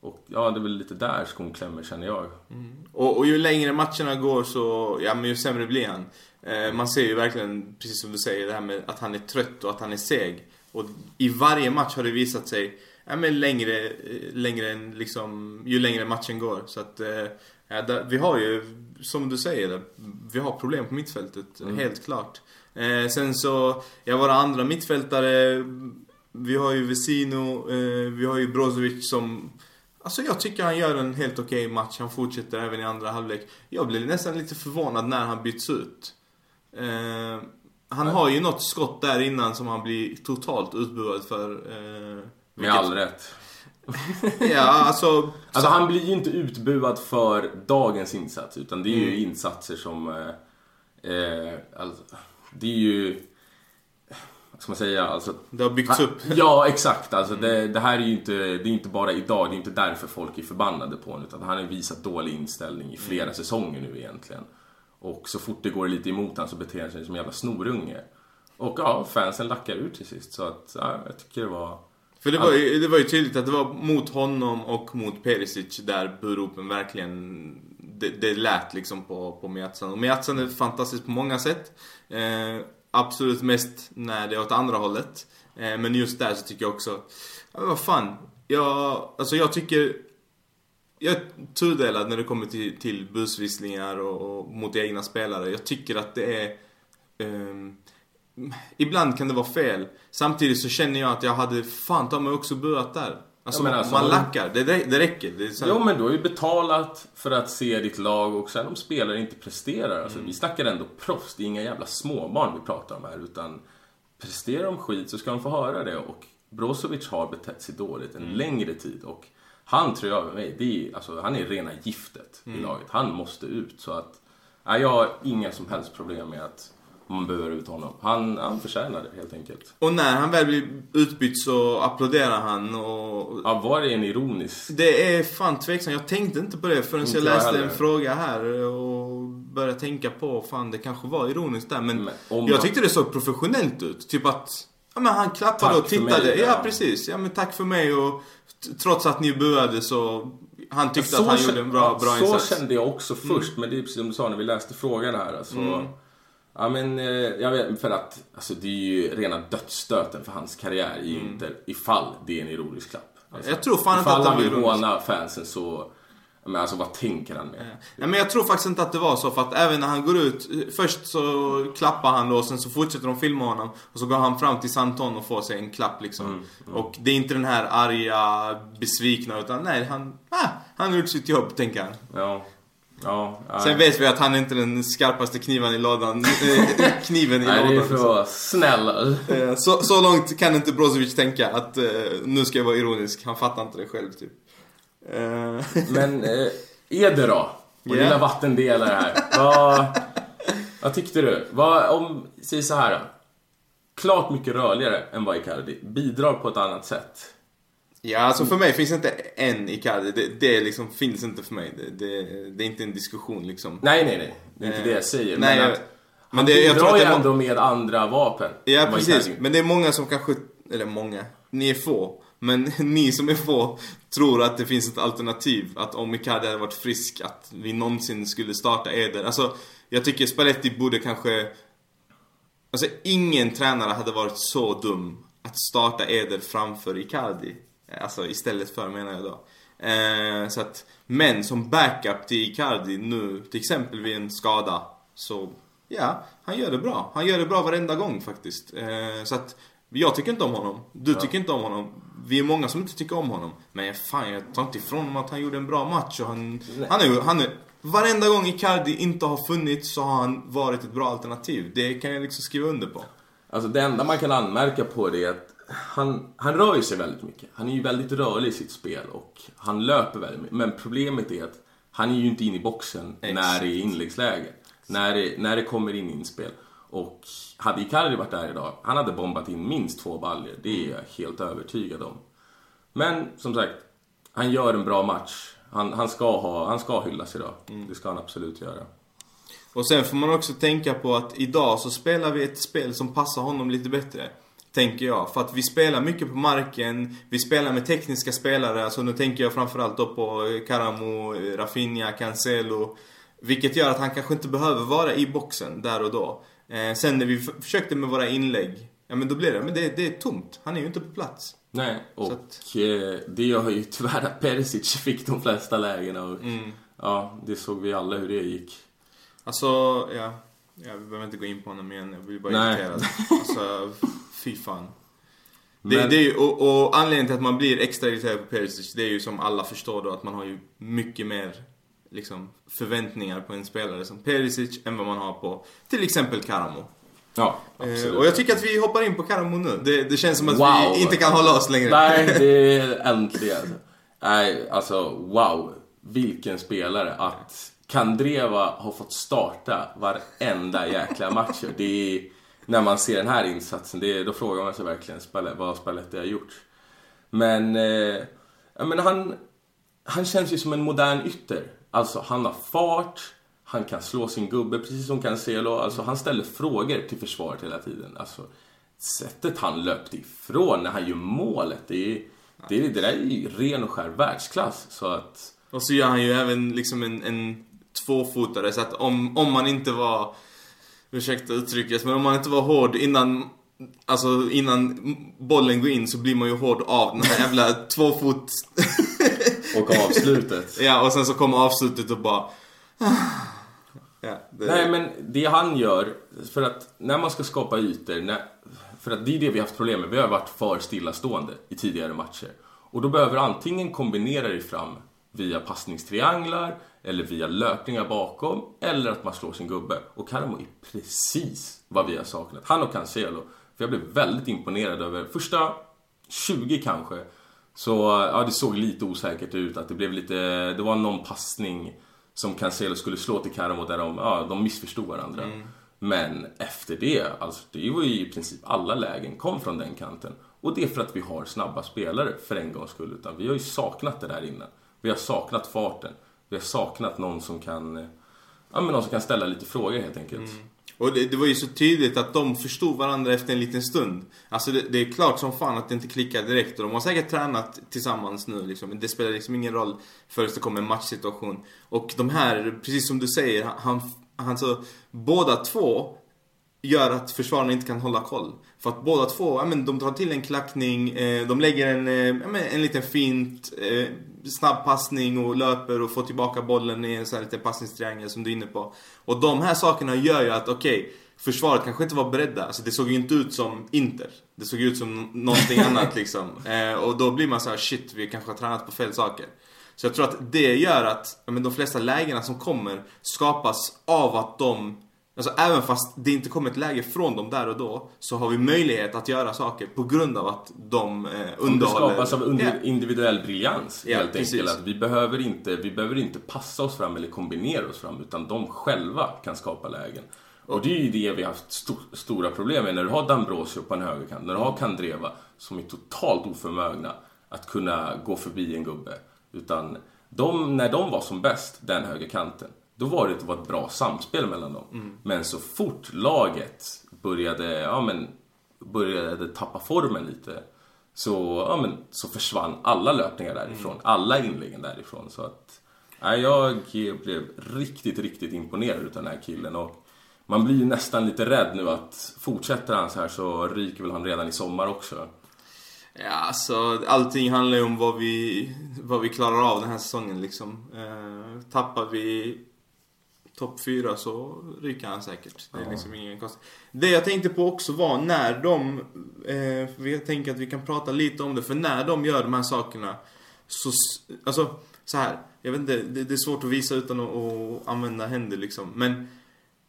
Och ja, det är väl lite där skon klämmer känner jag. Mm. Och, och, ju längre matcherna går så, ja men ju sämre blir han. Eh, man ser ju verkligen, precis som du säger, det här med att han är trött och att han är seg. Och i varje match har det visat sig, ja men längre, eh, längre än liksom, ju längre matchen går. Så att, eh, ja, där, vi har ju, som du säger, vi har problem på mittfältet, mm. helt klart. Eh, sen så, ja våra andra mittfältare, vi har ju Vesino, eh, vi har ju Brozovic som Alltså jag tycker han gör en helt okej okay match. Han fortsätter även i andra halvlek. Jag blir nästan lite förvånad när han byts ut. Eh, han har ju något skott där innan som han blir totalt utbuad för. Eh, Med all rätt. ja, alltså... Alltså han blir ju inte utbuad för dagens insats. Utan det är ju mm. insatser som... Eh, eh alltså, det är ju ska man säga? Alltså, det har byggts upp. Ja, exakt. Alltså, det, det, här är ju inte, det är inte bara idag, det är inte därför folk är förbannade på honom. Utan han har visat dålig inställning i flera mm. säsonger nu egentligen. Och så fort det går lite emot honom så beter han sig som en jävla snorunge. Och ja, fansen lackar ut till sist. Så att, ja, jag tycker det var... För det var, ju, det var ju tydligt att det var mot honom och mot Perisic där buropen verkligen... Det, det lät liksom på, på Miatsan. Och Miatsan är fantastisk på många sätt. Eh, absolut mest när det är åt andra hållet. Eh, men just där så tycker jag också, ja, vad fan. Jag, alltså jag tycker, jag är tudelad när det kommer till, till busvisslingar och, och mot egna spelare. Jag tycker att det är um, Ibland kan det vara fel. Samtidigt så känner jag att jag hade fan ta mig också buat där. Alltså, ja, alltså man lackar, det, det räcker. Det så... Jo men du har ju betalat för att se ditt lag och sen om spelare inte presterar. Alltså, mm. Vi snackar ändå proffs, det är inga jävla småbarn vi pratar om här. Utan presterar de skit så ska de få höra det. Och Brozovic har betett sig dåligt en mm. längre tid. Och han tror jag, det är, alltså, han är rena giftet mm. i laget. Han måste ut. Så att, nej, jag har inga som helst problem med att man behöver ut honom. Han, han förtjänar det helt enkelt. Och när han väl blir utbytt så applåderar han och... Ja, var det en ironisk? Det är fan tveksamt. Jag tänkte inte på det förrän inte jag läste jag en fråga här och började tänka på, fan det kanske var ironiskt där. Men, men jag tyckte det såg professionellt ut. Typ att, ja men han klappade tack och tittade. Mig, ja. ja precis. Ja men tack för mig och trots att ni buade så han tyckte så att han gjorde en bra, bra så insats. Så kände jag också först, mm. men det är precis som du sa när vi läste frågan här. Alltså, mm. Ja men, eh, jag vet, för att alltså, det är ju rena dödsstöten för hans karriär i mm. Inter ifall det är en ironisk klapp. Alltså, jag tror fan inte att han vill håna fansen så men alltså vad tänker han med? Ja. Nej, men jag tror faktiskt inte att det var så för att även när han går ut Först så klappar han då och sen så fortsätter de filma honom Och så går han fram till Santon och får sig en klapp liksom mm, mm. Och det är inte den här arga, besvikna utan nej han, ah, han har gjort sitt jobb tänker han Ja Ja, Sen vet vi att han är inte den skarpaste kniven i lådan. Eh, kniven i nej, lådan. Nej, det är för att vara snäll. Eh, så, så långt kan inte Brozovic tänka att uh, nu ska jag vara ironisk. Han fattar inte det själv typ. Uh. Men uh, Eder då? Vår yeah. lilla vattendelare här. Vad, vad tyckte du? Vad, om, säg så här då. Klart mycket rörligare än vad Icardi. Bidrar på ett annat sätt. Ja, alltså för mig finns det inte en Icardi. Det, det liksom finns inte för mig. Det, det, det, är inte en diskussion liksom. Nej, nej, nej. Det är inte eh, det jag säger. Nej, men, att, men han det, jag bidrar ju ändå med andra vapen. Ja, precis. Men det är många som kanske, eller många, ni är få. Men ni som är få tror att det finns ett alternativ. Att om Icardi hade varit frisk, att vi någonsin skulle starta Eder. Alltså, jag tycker Spalletti borde kanske... Alltså, ingen tränare hade varit så dum att starta Eder framför Icardi. Alltså istället för menar jag då. Eh, så att, men som backup till Icardi nu, till exempel vid en skada, så ja, han gör det bra. Han gör det bra varenda gång faktiskt. Eh, så att jag tycker inte om honom. Du ja. tycker inte om honom. vi är många som inte tycker om honom. Men fan, jag tar inte ifrån honom att han gjorde en bra match. Och han, han är han är, varenda gång Icardi inte har funnits så har han varit ett bra alternativ. Det kan jag liksom skriva under på. Alltså det enda man kan anmärka på det är att han, han rör ju sig väldigt mycket. Han är ju väldigt rörlig i sitt spel och han löper väldigt mycket. Men problemet är att han är ju inte inne i boxen Exakt. när det är inläggsläge. När det, när det kommer in inspel. Och hade Icardi varit där idag, han hade bombat in minst två baljor. Det är jag helt övertygad om. Men som sagt, han gör en bra match. Han, han, ska, ha, han ska hyllas idag. Det ska han absolut göra. Och sen får man också tänka på att idag så spelar vi ett spel som passar honom lite bättre. Tänker jag. För att vi spelar mycket på marken, vi spelar med tekniska spelare. Alltså nu tänker jag framförallt då på Karamo, Rafinha, Cancelo. Vilket gör att han kanske inte behöver vara i boxen där och då. Eh, sen när vi försökte med våra inlägg, ja men då blir det, men det, det är tomt. Han är ju inte på plats. Nej, och att- eh, det gör ju tyvärr att Perisic fick de flesta lägena. Och, Ja, det såg vi alla hur det gick. Alltså, ja. ja vi behöver inte gå in på honom igen. Jag blir bara Nej. irriterad. Alltså, fy fan. Det, Men- det är ju, och, och anledningen till att man blir extra irriterad på Perisic, det är ju som alla förstår då att man har ju mycket mer liksom, förväntningar på en spelare som Perisic än vad man har på till exempel Karamo. Ja, Eh, absolut. och jag tycker att vi hoppar in på Karamo nu. Det, det känns som att Wow. vi inte kan hålla oss längre. Nej, det är äntligen. Nej, alltså wow. Vilken spelare. Att Kandreva har fått starta varenda jäkla match. Det är, när man ser den här insatsen, det är, då frågar man sig verkligen vad Spalletti har gjort. Men, eh, menar, han, han känns ju som en modern ytter. Alltså, han har fart, han kan slå sin gubbe precis som Cancelo. Alltså, han ställer frågor till försvaret hela tiden. Alltså, sättet han löpte ifrån när han gör målet, det, är, det, det där är ju ren och skär världsklass. Så att, Och så gör han ju även liksom en, en tvåfotare så att om, om man inte var Ursäkta uttrycket, men om man inte var hård innan Alltså innan bollen går in så blir man ju hård av den här jävla tvåfot... och avslutet. ja, och sen så kommer avslutet och bara... Ja, det... Nej, men det han gör, för att när man ska skapa ytor, när, för att det är det vi har haft problem med. Vi har varit för stillastående i tidigare matcher. Och då behöver antingen kombinera dig fram via passningstrianglar, eller via löpningar bakom, eller att man slår sin gubbe. Och Karamo är precis vad vi har saknat. Han och Cancelo. För jag blev väldigt imponerad över första 20 kanske. Så ja, det såg lite osäkert ut. Att det blev lite, det var någon passning som Cancelo skulle slå till Karamo där de, ja, de missförstod varandra. Men efter det, alltså det var ju i princip alla lägen kom från den kanten. Och det är för att vi har snabba spelare för en gångs skull. Utan vi har ju saknat det där innan. Vi har saknat farten. Vi har saknat någon som kan, ja men någon som kan ställa lite frågor helt enkelt. Och det, det var ju så tydligt att de förstod varandra efter en liten stund. Alltså det, det är klart som fan att det inte klickar direkt och de har säkert tränat tillsammans nu liksom. Men det spelar liksom ingen roll förrän det kommer en matchsituation. Och de här, precis som du säger, han, han så, båda två gör att försvararna inte kan hålla koll. För att båda två, ja men de drar till en klackning, eh, de lägger en, eh, ja, men en liten fint, eh, snabb passning och löper och får tillbaka bollen i en sån här liten passningstriangel som du är inne på. Och de här sakerna gör ju att, okej, försvaret kanske inte var beredda. Alltså det såg ju inte ut som Inter. Det såg ut som någonting annat liksom. Eh, och då blir man så här: shit, vi kanske har tränat på fel saker. Så jag tror att det gör att men de flesta lägena som kommer skapas av att de Alltså även fast det inte kommer ett läge från dem där och då Så har vi möjlighet att göra saker på grund av att de eh, Om det underhåller skapas av under, Ja. individuell briljans Ja, helt precis. enkelt. Att vi, behöver inte, vi behöver inte passa oss fram eller kombinera oss fram utan de själva kan skapa lägen. Och det är ju det vi har haft sto stora problem med när du har Dambrosio på en högerkant, när du har Kandreva som är totalt oförmögna att kunna gå förbi en gubbe. Utan de, när de var som bäst, den högerkanten, då var det, det var ett bra samspel mellan dem. Men så fort laget började, ja men, började tappa formen lite så, ja, men, så försvann alla löpningar därifrån, alla inläggen därifrån. Så att, nej, jag blev riktigt, riktigt imponerad utav den här killen. Och man blir ju nästan lite rädd nu att fortsätter han så här så ryker väl han redan i sommar också. Ja, alltså allting handlar ju om vad vi, vad vi klarar av den här säsongen liksom. Eh, tappar vi topp 4 så ryker han säkert. Det är liksom ingen kost. Det jag tänkte på också var när de, eh, jag tänker att vi kan prata lite om det, för när de gör de här sakerna så, alltså så här. Jag vet inte, det, det är svårt att visa utan att, att använda händer liksom. Men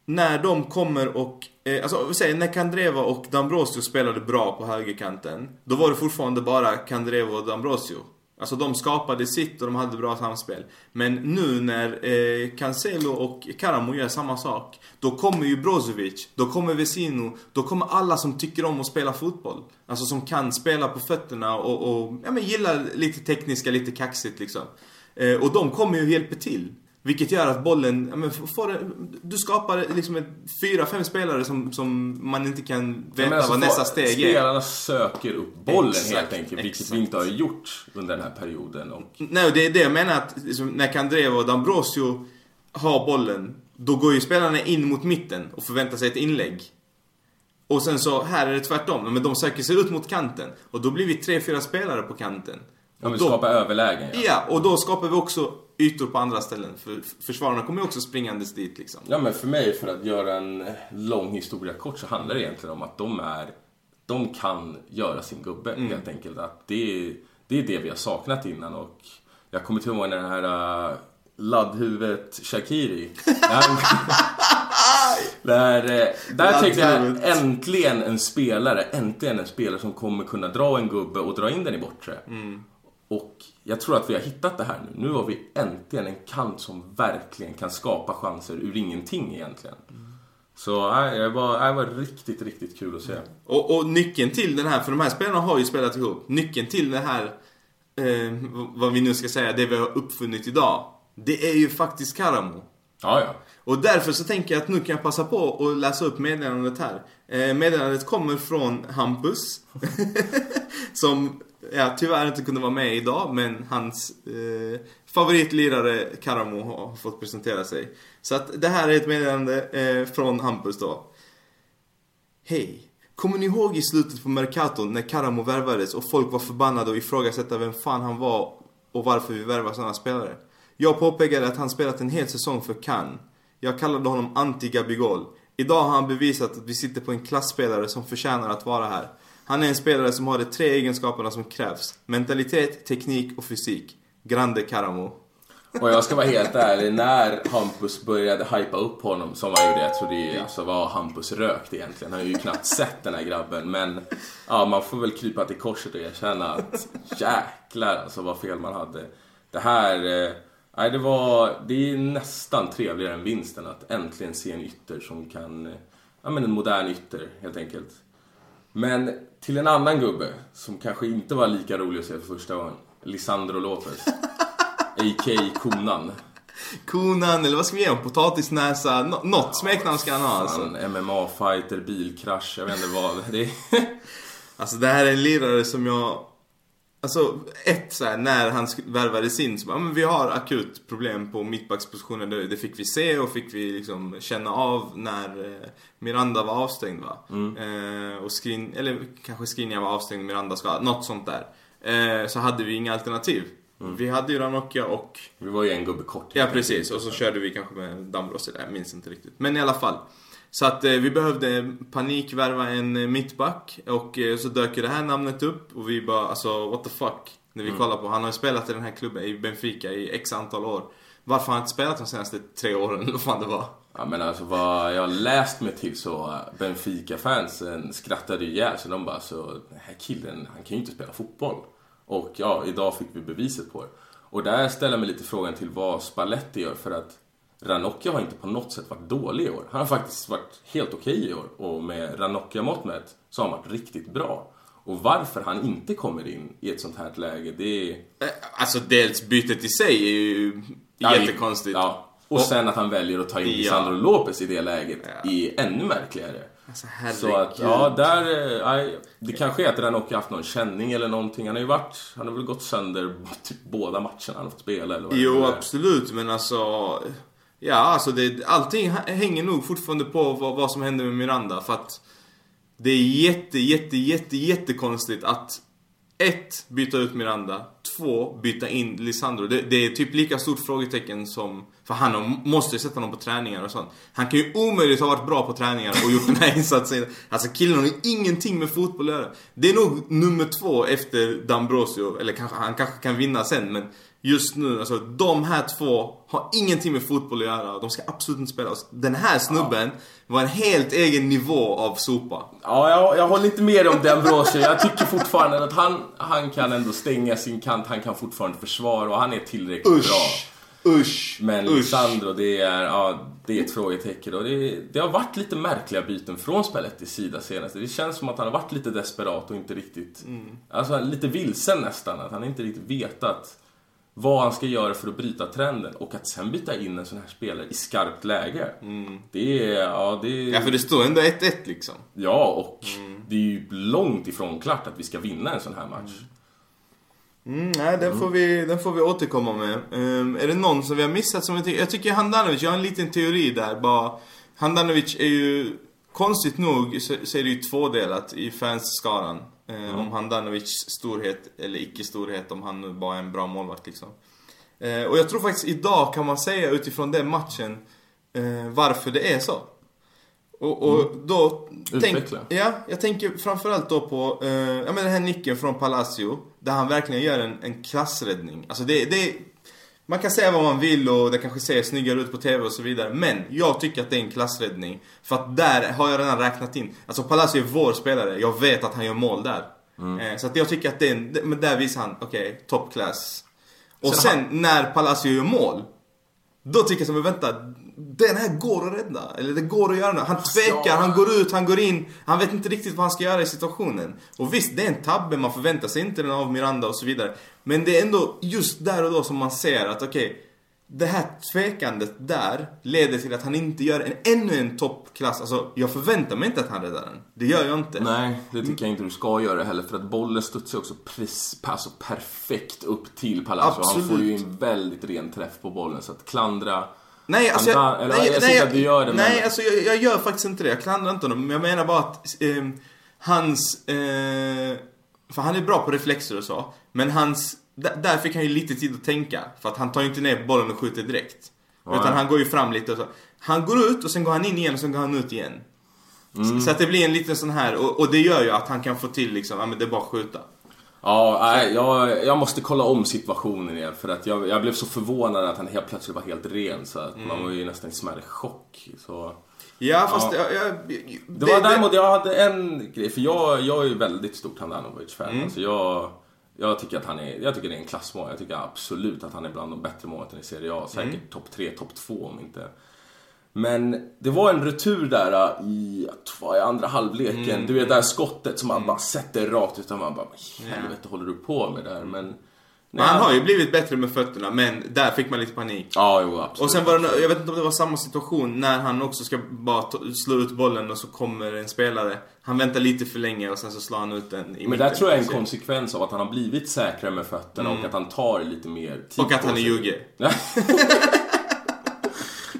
när de kommer och, eh, alltså säger när Kandreva och D'Ambrosio spelade bra på högerkanten. Då var det fortfarande bara Kandreva och D'Ambrosio. Alltså de skapade sitt och de hade bra samspel. Men nu när eh, Cancelo och Karamo gör samma sak. Då kommer ju Brozovic, då kommer Vesino, då kommer alla som tycker om att spela fotboll. Alltså som kan spela på fötterna och, och ja, men gillar lite tekniska, lite kaxigt liksom. Eh, och de kommer ju och hjälper till. Vilket gör att bollen, ja, men får, du skapar liksom ett, fyra, fem spelare som, som man inte kan veta alltså, vad nästa steg är. Spelarna söker upp bollen Exakt, helt enkelt, vilket exakt. vi inte har gjort under den här perioden. Och, Nej, det är det jag menar att liksom, när Kandreva och D'Ambrosio har bollen, då går ju spelarna in mot mitten och förväntar sig ett inlägg. Och sen så, här är det tvärtom. Men de söker sig ut mot kanten. Och då blir vi tre, fyra spelare på kanten. ja, vi skapar överlägen. Ja. Ja, och då skapar vi också ytor på andra ställen. För försvararna kommer ju också springandes dit liksom. ja, men för mig, för att göra en lång historia kort, så handlar det egentligen om att de är... De kan göra sin gubbe, Mm. helt enkelt. Att det, är, det är det vi har saknat innan. Och jag kommer till ihåg när den här uh, laddhuvudet Shakiri... Där, eh, där tänkte jag äntligen en spelare, äntligen en spelare som kommer kunna dra en gubbe och dra in den i bortre. Och jag tror att vi har hittat det här nu. Nu har vi äntligen en kant som verkligen kan skapa chanser ur ingenting egentligen. Så nej, det var, det var riktigt, riktigt kul att se. Och, och nyckeln till den här, för de här spelarna har ju spelat ihop. Nyckeln till det här, eh, vad vi nu ska säga, det vi har uppfunnit idag. Det är ju faktiskt Karamo. Ja, ja. Och därför så tänker jag att nu kan jag passa på att läsa upp meddelandet här. Eh, meddelandet kommer från Hampus. som ja, tyvärr inte kunde vara med idag, men hans eh, favoritlirare Karamo har fått presentera sig. Så att det här är ett meddelande eh, från Hampus då. Hej! Kommer ni ihåg i slutet på Mercaton när Karamo värvades och folk var förbannade och ifrågasatte vem fan han var och varför vi värvar sådana spelare? Jag påpekade att han spelat en hel säsong för Cannes. Jag kallade honom anti-Gabigol. Idag har han bevisat att vi sitter på en klassspelare som förtjänar att vara här. Han är en spelare som har de tre egenskaperna som krävs. Mentalitet, teknik och fysik. Grande Karamo. Och jag ska vara helt ärlig, när Hampus började hypa upp honom som han gjorde, jag tror det alltså var Hampus rökt egentligen. Han har ju knappt sett den här grabben. Men ja, man får väl krypa till korset och erkänna att jäklar alltså vad fel man hade. Det här, eh, nej det var, det är nästan trevligare än vinsten att äntligen se en ytter som kan, eh, ja men en modern ytter helt enkelt. Men till en annan gubbe som kanske inte var lika rolig att se för första gången. Lisandro Lopez. A.k.a. Konan. Konan, eller vad ska vi ge honom? Potatisnäsa? Nå- något smeknamn ska han ha alltså. MMA-fighter, bilkrasch, jag vet inte vad. Det är... Alltså det här är en lirare som jag... Alltså ett så här, när han värvades in så bara, men vi har akut problem på mittbackspositionen. Det, det fick vi se och fick vi liksom känna av när eh, Miranda var avstängd va. Eh, och Skrin, eller kanske Skriniar var avstängd, Miranda ska, något sånt där. Eh, så hade vi inga alternativ. Vi hade ju Ranocchia och Vi var ju en gubbe kort. Ja precis, och så körde vi kanske med Dambros eller jag minns inte riktigt. Men i alla fall. Så att eh, vi behövde panikvärva en eh, mittback och eh, så dök ju det här namnet upp och vi bara alltså what the fuck. När vi kollar på, han har ju spelat i den här klubben i Benfica i x antal år. Varför har han inte spelat de senaste tre åren eller vad fan det var? Ja men alltså vad jag läst mig till så Benfica-fansen skrattade ju ihjäl sig. De bara så, den här killen, han kan ju inte spela fotboll. Och ja, idag fick vi beviset på det. Och där ställer jag mig lite frågan till vad Spalletti gör för att Ranocchia har inte på något sätt varit dålig i år. Han har faktiskt varit helt okej i år. Och med Ranocchia-mått mätt så har han varit riktigt bra. Och varför han inte kommer in i ett sånt här läge, det är... Eh, Alltså dels bytet i sig är ju Ja, jättekonstigt. Ja. Och sen att han väljer att ta in Ja. Lisandro Lopez i det läget Ja. är ännu märkligare. Alltså. Så att, ja, där... eh, aj, Det kanske är att Ranocchia haft någon känning eller någonting. Han har ju varit... Han har väl gått sönder typ båda matcherna han har fått spela eller vad Jo, absolut, men alltså... Ja, alltså det, allting hänger nog fortfarande på vad, vad som händer med Miranda. För att det är jätte, jätte, jätte, jättekonstigt att ett, byta ut Miranda. Två, byta in Lisandro. Det, det är typ lika stort frågetecken som... För han måste ju sätta honom på träningar och sånt. Han kan ju omöjligt ha varit bra på träningar och gjort den här insatsen. Alltså killen har ju ingenting med fotboll att göra. Det är nog nummer två efter Dambrosio. Eller kanske, han kanske kan vinna sen men just nu, alltså de här två har ingenting med fotboll att göra. De ska absolut inte spela. Den här snubben ja. var en helt egen nivå av sopa. Ja, jag, jag håller inte med om den Brosio. Jag tycker fortfarande att han, han kan ändå stänga sin kant. Han kan fortfarande försvara och han är tillräckligt usch, bra. Usch! Men usch. Sandro, det är, ja, det är ett frågetecken. Och det, det har varit lite märkliga byten från spelet i sida senast. Det känns som att han har varit lite desperat och inte riktigt... Mm. Alltså lite vilsen nästan. Att han inte riktigt vetat vad han ska göra för att bryta trenden och att sen byta in en sån här spelare i skarpt läge. Mm. Det är, ja det är... Ja för det står ändå 1-1 liksom. Ja och mm. det är ju långt ifrån klart att vi ska vinna en sån här match. Mm, nej, den, får vi, den får vi återkomma med. Um, är det någon som vi har missat som vi tycker? Jag tycker Handanovic, jag har en liten teori där bara. Handanovic är ju, konstigt nog så, så är det ju tvådelat i fansskaran. Eh, mm. Om Handanovics storhet eller icke-storhet, om han nu bara är en bra målvakt liksom. Eh, och jag tror faktiskt idag kan man säga utifrån den matchen eh, varför det är så. Och, och mm. då... Tänk, ja, jag tänker framförallt då på ja, men den här nicken från Palacio. Där han verkligen gör en, en klassräddning. Alltså det, det man kan säga vad man vill och det kanske ser snyggare ut på TV och så vidare. Men jag tycker att det är en klassräddning. För att där har jag redan räknat in. Alltså Palacio är vår spelare. Jag vet att han gör mål där. Mm. Eh, så att jag tycker att det är en, men där visar han, okej, okay, top class. Och sen, sen när Palacio gör mål. Då tycker jag som, vänta, den här går att rädda. Eller det går att göra något. Han tvekar, han går ut, han går in. Han vet inte riktigt vad han ska göra i situationen. Och visst, det är en tabbe, man förväntar sig inte den av Miranda och så vidare. Men det är ändå just där och då som man ser att okej, okay, det här tvekandet där leder till att han inte gör en, ännu en toppklass. Alltså, jag förväntar mig inte att han räddar den. Det gör jag inte. Nej, det tycker jag inte du ska göra heller. För att bollen studsar också pres, alltså perfekt upp till Palacio. Han får ju en väldigt ren träff på bollen. Så att klandra Nej, alltså jag, eller, nej, jag, nej, att du gör det, nej men... alltså jag, jag, gör faktiskt inte det. Jag klandrar inte honom. Men jag menar bara att eh, hans... Eh, för han är bra på reflexer och så. Men hans... Där fick han ju lite tid att tänka. För att han tar ju inte ner bollen och skjuter direkt. Ja, utan han går ju fram lite och så. Han går ut och sen går han in igen och sen går han ut igen. Mm. Så, att det blir en liten sån här, och, och, det gör ju att han kan få till liksom, ja men det är bara att skjuta. Ja, jag, jag måste kolla om situationen igen för att jag, jag blev så förvånad att han helt plötsligt var helt ren så att mm. man var ju nästan i smärre chock. Så, ja, fast ja. Jag, jag, det, det var däremot, jag hade en grej, för jag, jag är ju väldigt stort Handanovic-fan. Mm. Alltså jag, jag tycker att han är, jag tycker det är en klassmål. Jag tycker absolut att han är bland de bättre målen i Serie A. Säkert mm. topp 3, topp 2 om inte men det var en retur där äh, i, i andra halvleken. Mm. Du vet det här skottet som man mm. bara sätter rakt utan man bara helvete ja. håller du på med där? Men Nej, han har ju blivit bättre med fötterna men där fick man lite panik. Ja, jo absolut. Och sen var det, jag vet inte om det var samma situation när han också ska bara slå ut bollen och så kommer en spelare. Han väntar lite för länge och sen så slår han ut den i Men där tror jag är en konsekvens av att han har blivit säkrare med fötterna mm. och att han tar lite mer tid Och att han är jugge.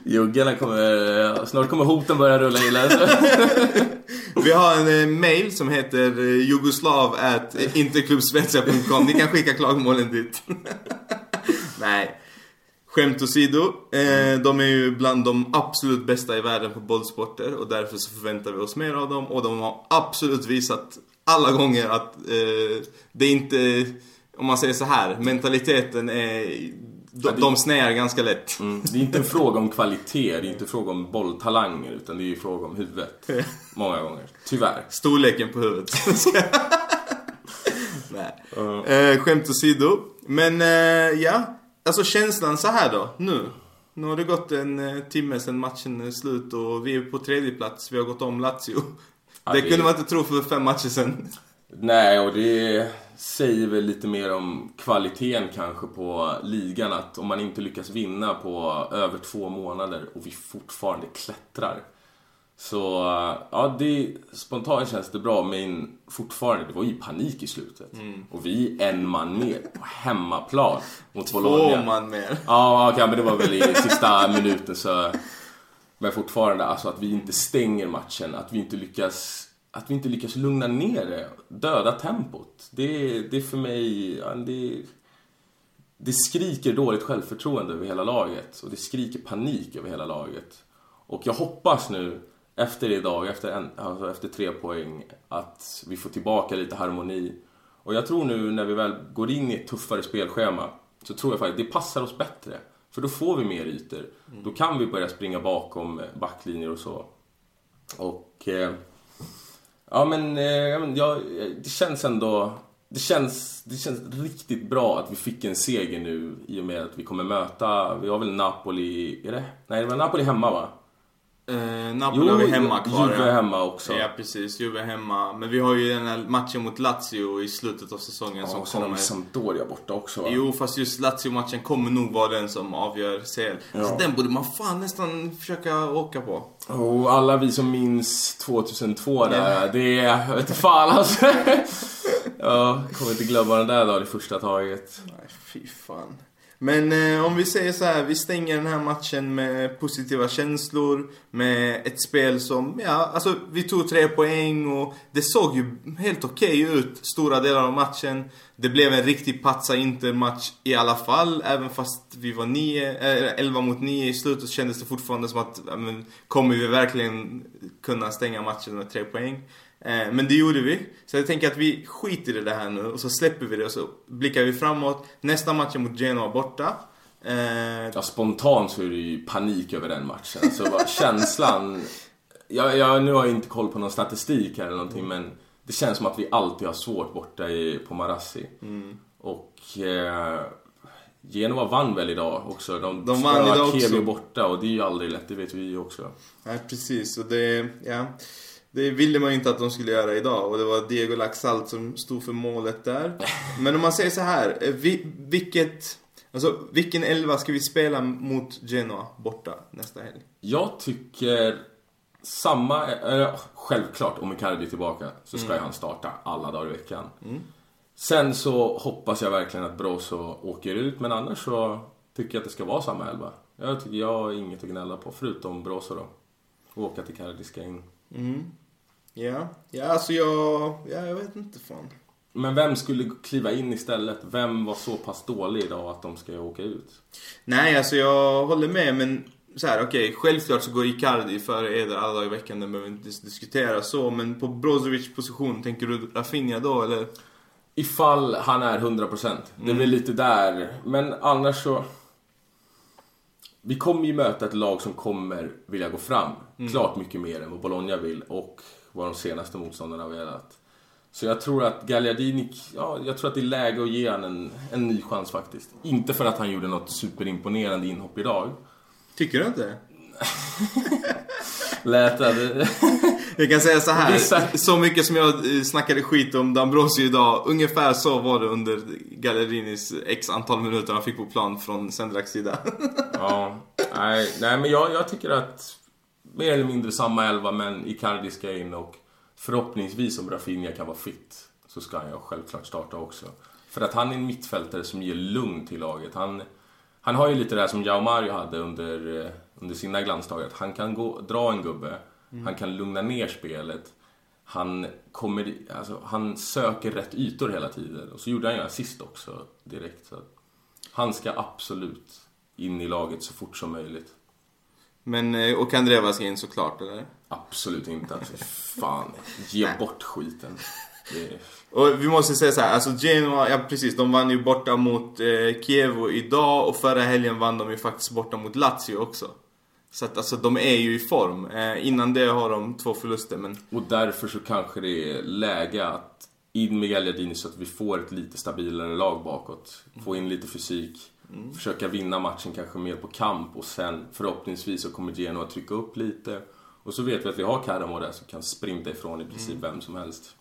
Juggarna kommer, snart kommer hoten börja rulla in Vi har en eh, mail som heter eh, jugoslav.interklubbsvenska.com. Ni kan skicka klagomålen dit. Nej. Skämt åsido. Eh, de är ju bland de absolut bästa i världen på bollsporter och därför så förväntar vi oss mer av dem. Och de har absolut visat alla gånger att eh, det är inte, om man säger så här, mentaliteten är de, de snäar ganska lätt. Mm, det är inte en fråga om kvalitet, det är inte en fråga om bolltalanger utan det är ju fråga om huvudet. Många gånger. Tyvärr. Storleken på huvudet. Nej. Uh. Eh, skämt åsido. Men eh, ja, alltså känslan så här då, nu. Nu har det gått en eh, timme sedan matchen är slut och vi är på tredje plats. Vi har gått om Lazio. Ja, det, det kunde man inte tro för fem matcher sedan. Nej, och det säger väl lite mer om kvaliteten kanske på ligan. Att om man inte lyckas vinna på över två månader och vi fortfarande klättrar. Så ja, det, spontant känns det bra men fortfarande, det var ju panik i slutet. Mm. Och vi en man mer på hemmaplan mot Två Bologna. Två man mer. Ja, okay, men det var väl i sista minuten så. Men fortfarande, alltså att vi inte stänger matchen, att vi inte lyckas att vi inte lyckas lugna ner det, döda tempot. Det, det är för mig, det, det skriker dåligt självförtroende över hela laget och det skriker panik över hela laget. Och jag hoppas nu efter idag, efter, en, alltså efter tre poäng, att vi får tillbaka lite harmoni. Och jag tror nu när vi väl går in i ett tuffare spelschema så tror jag faktiskt det passar oss bättre. För då får vi mer ytor. Mm. Då kan vi börja springa bakom backlinjer och så. Och... Eh, ja men, eh, ja, eh, det känns ändå... Det känns, det känns riktigt bra att vi fick en seger nu i och med att vi kommer möta, vi har väl Napoli, är det? Nej det var Napoli hemma va? Eh, Napoli har vi hemma kvar. Juve hemma också. Ja, precis. Juve hemma. Men vi har ju den här matchen mot Lazio i slutet av säsongen ja, som kommer. Ja, Sampdoria borta också va? Jo, fast just Lazio-matchen kommer nog vara den som avgör CL. Ja. Så den borde man fan nästan försöka åka på. Och alla vi som minns 2002 där, ja. det är... Vet fan alltså. ja, kommer inte glömma den där dagen i första taget. Nej, fy fan. Men eh, om vi säger så här, vi stänger den här matchen med positiva känslor. Med ett spel som, ja, alltså vi tog tre poäng och det såg ju helt okej okay ut stora delar av matchen. Det blev en riktig patsa Inter-match i alla fall. Även fast vi var nio, eh, äh, 11 mot 9 i slutet så kändes det fortfarande som att, men, kommer vi verkligen kunna stänga matchen med tre poäng? Eh, men det gjorde vi. Så jag tänker att vi skiter i det här nu och så släpper vi det och så blickar vi framåt. Nästa match mot Genoa borta. Eh... Ja, spontant så är det ju panik över den matchen. Så bara, känslan... Jag, jag, nu har jag inte koll på någon statistik här eller någonting men det känns som att vi alltid har svårt borta i, på Marassi. Mm. Och... Eh, Genova vann väl idag också. De, de vann idag också. Kevio borta och det är ju aldrig lätt, det vet vi ju också. Nej, precis. Och det, ja. Det ville man ju inte att de skulle göra idag och det var Diego Laxalt som stod för målet där. Men om man säger så här, eh, vilket... Alltså vilken elva ska vi spela mot Genoa borta nästa helg? Jag tycker samma, äh, självklart om Icardi är tillbaka så ska mm. han starta alla dagar i veckan. Mm. Sen så hoppas jag verkligen att Brozo åker ut men annars så tycker jag att det ska vara samma elva. Jag tycker jag har inget att gnälla på förutom Brozo då. Åka till Icardi ska in. Mm. Ja, ja alltså jag, ja, jag vet inte fan. Men vem skulle kliva in istället? Vem var så pass dålig idag att de ska åka ut? Nej, alltså jag håller med men så här, okej, okay, självklart så går Icardi före Eder alla dagar i veckan, det behöver inte diskutera så. Men på Brozovic position, tänker du Rafinha då eller? Ifall han är 100%. Mm. Det väl lite där. Men annars så... Vi kommer ju möta ett lag som kommer vilja gå fram. Mm. Klart mycket mer än vad Bologna vill. Och vad de senaste motståndarna har velat. Så jag tror att Gagliardini, ja, jag tror att det är läge att ge honom en, en ny chans faktiskt. Inte för att han gjorde något superimponerande inhopp idag. Tycker du inte? Lät det? jag kan säga så här. Så mycket som jag eh, snackade skit om D'Ambrosio idag. Ungefär så var det under Gallerinis x antal minuter han fick på plan från Sendraks sida. ja, nej, nej men jag, jag tycker att mer eller mindre samma elva men Icardi ska in och förhoppningsvis om Rafinha kan vara fit så ska han ju självklart starta också. För att han är en mittfältare som ger lugn till laget. Han, han har ju lite det där som Jao Mario hade under, eh, under sina glansdagar. Han kan gå, dra en gubbe, mm. han kan lugna ner spelet. Han, kommer, alltså, han söker rätt ytor hela tiden. Och så gjorde han ju assist också direkt. Så han ska absolut in i laget så fort som möjligt. Men, eh, och Kandreva ska in såklart, eller? Absolut inte. Alltså, fan, ge bort skiten. Det... Och vi måste säga så här, alltså Genoa, ja precis, de vann ju borta mot eh, Kiev idag och förra helgen vann de ju faktiskt borta mot Lazio också. Så att alltså de är ju i form. Eh, innan det har de två förluster men... Och därför så kanske det är läge att in med Gagliardini så att vi får ett lite stabilare lag bakåt. Få in lite fysik. Mm. Försöka vinna matchen kanske mer på kamp och sen förhoppningsvis så kommer Genoa trycka upp lite. Och så vet vi att vi har Karamo där som kan sprinta ifrån i princip mm. vem som helst.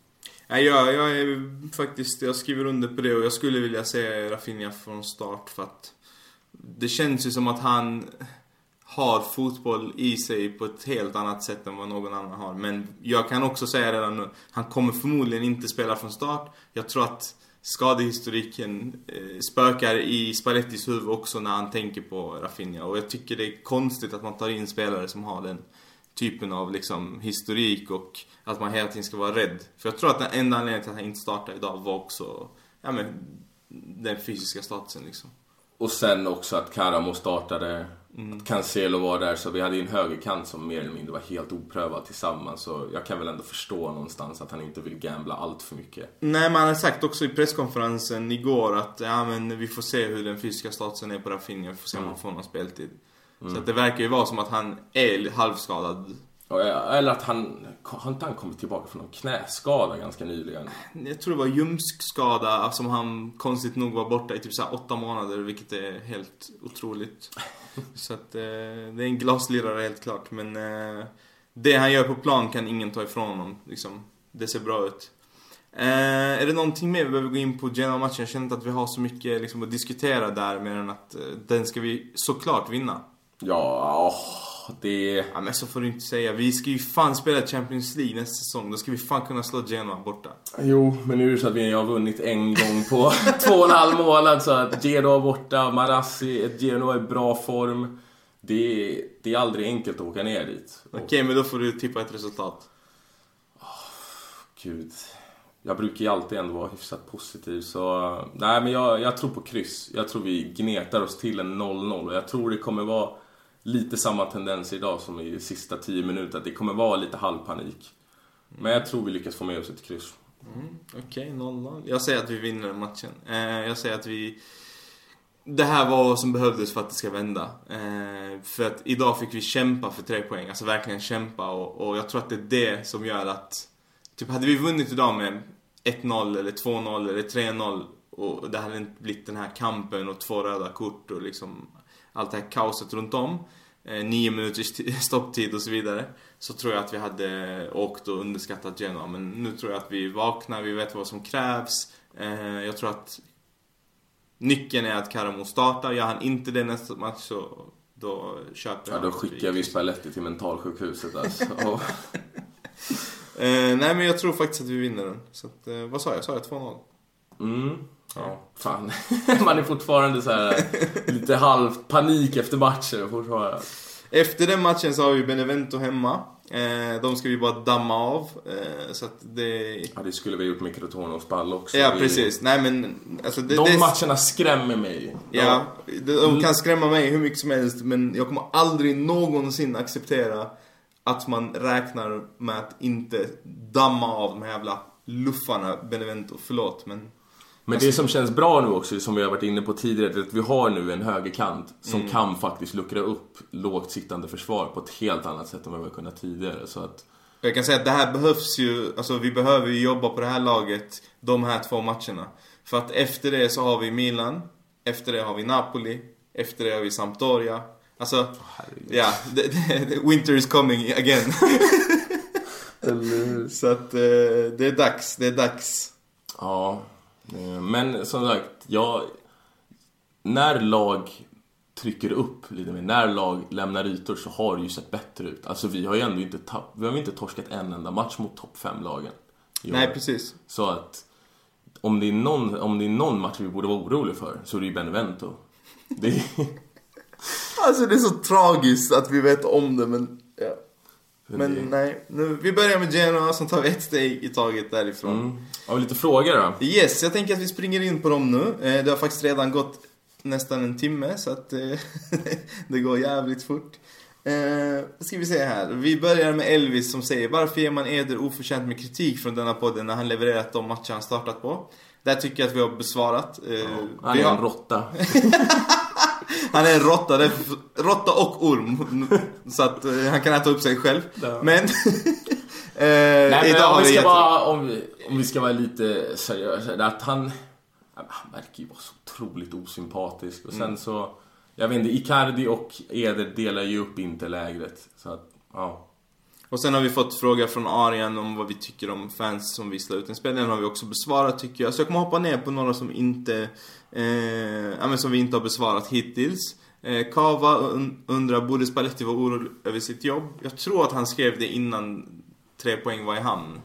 Ja, jag, jag är faktiskt, jag skriver under på det och jag skulle vilja se Rafinha från start för att det känns ju som att han har fotboll i sig på ett helt annat sätt än vad någon annan har. Men jag kan också säga redan nu, han kommer förmodligen inte spela från start. Jag tror att skadehistoriken eh, spökar i Spallettis huvud också när han tänker på Rafinha. Och jag tycker det är konstigt att man tar in spelare som har den typen av liksom historik och att man hela tiden ska vara rädd. För jag tror att den enda anledningen till att han inte startade idag var också, ja men, den fysiska statusen liksom. Och sen också att Karamo startade, Mm. att Cancelo var där, så vi hade ju en högerkant som mer eller mindre var helt oprövad tillsammans. Så jag kan väl ändå förstå någonstans att han inte vill gambla allt för mycket. Nej, man hade sagt också i presskonferensen igår att ja, men vi får se hur den fysiska statusen är på Rafinha, vi får se om han får någon speltid. Så att det verkar ju vara som att han är halvskadad. Eller att han, har inte han kommit tillbaka från någon knäskada ganska nyligen? Jag tror det var ljumskskada som han konstigt nog var borta i typ så här åtta månader, vilket är helt otroligt. Så att eh, det är en glaslirare helt klart, men eh, det han gör på plan kan ingen ta ifrån honom. Liksom. Det ser bra ut. Eh, är det någonting mer vi behöver gå in på Genoa-matchen? Jag känner inte att vi har så mycket liksom, att diskutera där, mer än att eh, den ska vi såklart vinna. Ja, åh, det... Ja, men så får du inte säga. Vi ska ju fan spela Champions League nästa säsong. Då ska vi fan kunna slå Genoa borta. Jo, men nu är det så att vi har vunnit en gång på två och en halv månad så att Genoa borta, Marassi, Genoa i bra form. Det är, det är aldrig enkelt att åka ner dit. Okej, men då får du tippa ett resultat. Gud. Jag brukar ju alltid ändå vara hyfsat positiv så... Nej men jag, jag tror på kryss. Jag tror vi gnetar oss till en 0-0 och jag tror det kommer vara lite samma tendens idag som i sista 10 minuter. Att det kommer vara lite halvpanik. Men jag tror vi lyckas få med oss ett kryss. Mm, okej, 0-0. Jag säger att vi vinner matchen. Eh, jag säger att vi... Det här var vad som behövdes för att det ska vända. Eh, för att idag fick vi kämpa för tre poäng. Alltså verkligen kämpa och, och jag tror att det är det som gör att... Typ hade vi vunnit idag med 1-0 eller 2-0 eller 3-0 och det hade inte blivit den här kampen och två röda kort och liksom allt det här kaoset runt om. Eh, nio minuters stopptid och så vidare. Så tror jag att vi hade åkt och underskattat Genoa. Men nu tror jag att vi vaknar, vi vet vad som krävs. Eh, jag tror att nyckeln är att Karamo startar. Gör han inte det nästa match så då köper Ja, jag då att skickar vi Spalletti till mentalsjukhuset alltså. Eh, nej men jag tror faktiskt att vi vinner den. Så att, eh, vad sa jag? Sa jag 2-0? mm. Ja, fan. Man är fortfarande så här lite halvt panik efter matchen fortfarande. Efter den matchen så har vi Benevento hemma. Eh, de ska vi bara damma av. Eh, så att det... Ja, det skulle vi ha gjort med Crotone och Spall också. Ja Vi- precis. Nej men alltså det, De det, matcherna skrämmer mig. Ja, de, de kan skrämma mig hur mycket som helst men jag kommer aldrig någonsin acceptera att man räknar med att inte damma av de här jävla luffarna Benevento. Förlåt men... Men det som känns bra nu också, som vi har varit inne på tidigare, är att vi har nu en högerkant som Mm. kan faktiskt luckra upp lågt sittande försvar på ett helt annat sätt än vad vi har kunnat tidigare. Så att, Jag kan säga att det här behövs ju, alltså vi behöver ju jobba på det här laget de här två matcherna. För att efter det så har vi Milan, efter det har vi Napoli, efter det har vi Sampdoria. Alltså, ja, det, det, winter is coming again. så att eh, det är dags, det är dags. ja. Eh, Men som sagt, jag... När lag trycker upp lite mer, när lag lämnar ytor så har det ju sett bättre ut. Alltså vi har ju ändå inte, tapp, vi har inte torskat en enda match mot topp 5-lagen. i år. Nej, precis. Så att om det, är någon, om det är någon match vi borde vara oroliga för så är det ju Benevento. Det är, Alltså det är så tragiskt att vi vet om det men. Men det, nej, nu, vi börjar med Genoa, så tar vi ett steg i taget därifrån. mm. Har vi lite frågor då? Yes, jag tänker att vi springer in på dem nu. Eh, Det har faktiskt redan gått nästan en timme så att eh, det går jävligt fort. Eh, ska vi se här. Vi börjar med Elvis som säger Varför ger man Eder oförtjänt med kritik från denna podden när han levererat de matcher han startat på? Där tycker jag att vi har besvarat. Eh, Han vi är har, en råtta. han är en råtta, det är råtta och orm. Så att eh, han kan äta upp sig själv. Ja. Men... eh, Nej men om vi, ska vara, om, om vi ska vara lite seriösa, att han... Han verkar ju vara så otroligt osympatisk. Och sen Mm. så... Jag vet inte, Icardi och Eder delar ju upp inte lägret. Så att, ja. Och sen har vi fått fråga från Arian om vad vi tycker om fans som visslar ut en spelare. Den har vi också besvarat tycker jag. Så jag kommer hoppa ner på några som inte, eh, ja, men som vi inte har besvarat hittills. Eh, Kava un- undrar, borde Spalletti vara orolig över sitt jobb? Jag tror att han skrev det innan tre poäng var i hamn.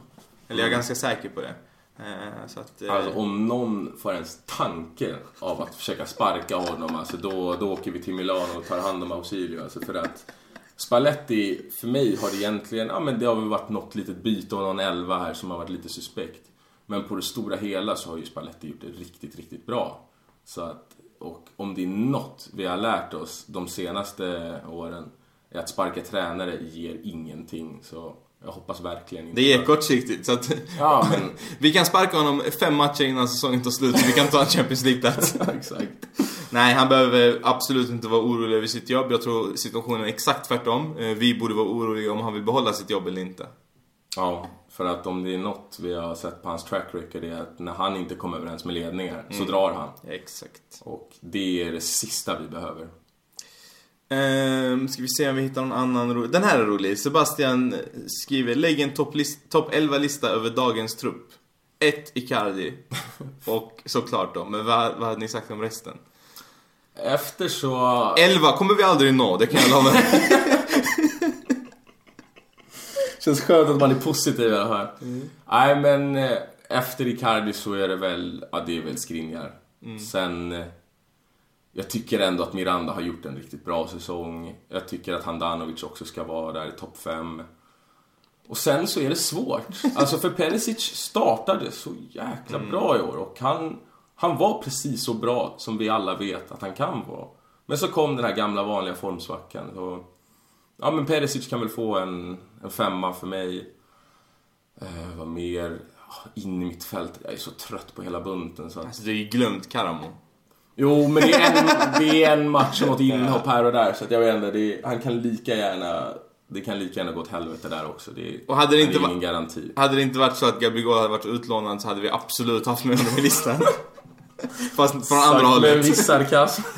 Eller jag är ganska säker på det. Eh, så att, eh, Alltså om någon får ens tanke av att försöka sparka honom, alltså då, då åker vi till Milano och tar hand om Ausilio. Alltså för att Spalletti, för mig har det egentligen, ja men det har väl varit något litet byte och någon elva här som har varit lite suspekt. Men på det stora hela så har ju Spalletti gjort det riktigt, riktigt bra. Så att, och om det är något vi har lärt oss de senaste åren är att sparka tränare ger ingenting. Så jag hoppas verkligen inte. Det är kortsiktigt så att Ja, men vi kan sparka honom fem matcher innan säsongen tar slut vi kan ta en Champions League-plats. exakt. Nej, han behöver absolut inte vara orolig över sitt jobb. Jag tror situationen är exakt tvärtom. Eh, Vi borde vara oroliga om han vill behålla sitt jobb eller inte. Ja, för att om det är något vi har sett på hans track record är att när han inte kommer överens med ledningar så drar han. Exakt. Och det är det sista vi behöver. Ehm, ska vi se om vi hittar någon annan rolig. Den här är rolig. Sebastian skriver, lägg en topp top 11-lista över dagens trupp. 1 Icardi. Och såklart då, men vad, vad hade ni sagt om resten? Efter så... 11 kommer vi aldrig nå, det kan jag lova. Känns skönt att man är positiv i alla fall. Nej men eh, efter Icardi så är det väl, ja det är väl Skriniar. Sen, eh, jag tycker ändå att Miranda har gjort en riktigt bra säsong. Jag tycker att Handanovic också ska vara där i topp 5. Och sen så är det svårt. Alltså för Perisic startade så jäkla bra i år och han, han var precis så bra som vi alla vet att han kan vara. Men så kom den här gamla vanliga formsvackan. Så, ja men Perisic kan väl få en, en femma för mig. Eh, vad mer? Ah, In i mitt fält. Jag är så trött på hela bunten så att... Alltså du har ju glömt Karamo. Jo, men det är en, det är en match och något inhopp här och där så att jag vet inte, det är, han kan lika gärna... Det kan lika gärna gå åt helvete där också. Det är, Och hade det inte är ingen garanti. Hade det inte varit så att Gabigol hade varit utlånad så hade vi absolut haft med honom i listan. Fast från andra Sagt Med hållet. viss sarkasm.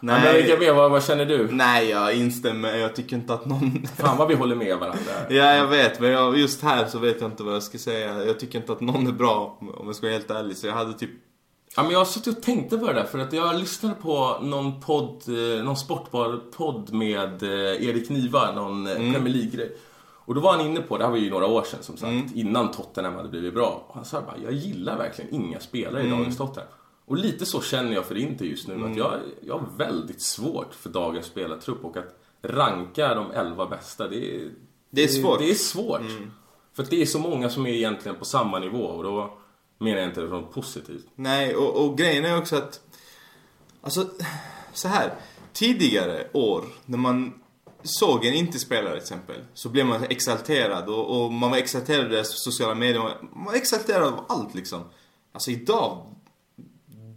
Nej. Mer, vad, vad känner du? Nej, jag instämmer. Jag tycker inte att någon... Fan vad vi håller med varandra. Ja, jag vet. Men jag, just här så vet jag inte vad jag ska säga. Jag tycker inte att någon är bra, om jag ska vara helt ärlig. Så jag hade typ... Ja, men jag har suttit och tänkte på det där för att jag lyssnade på någon podd, eh, någon sportpodd med eh, Erik Niva, någon eh, Premier League-grej. Och då var han inne på, det här var ju några år sedan som sagt, innan Tottenham hade blivit bra. Och han sa bara, jag gillar verkligen inga spelare i dagens Tottenham. Och lite så känner jag för Inter just nu, att jag, jag har väldigt svårt för dagens spelartrupp och att ranka de elva bästa, det är... Det är svårt. Det är svårt. För att det är så många som är egentligen på samma nivå och då menar jag inte det från positivt. Nej, och, och grejen är också att... Alltså, så här. Tidigare år, när man såg en inte-spelare till exempel, så blev man exalterad. Och, och man var exalterad av deras sociala medier. Man var exalterad av allt liksom. Alltså idag...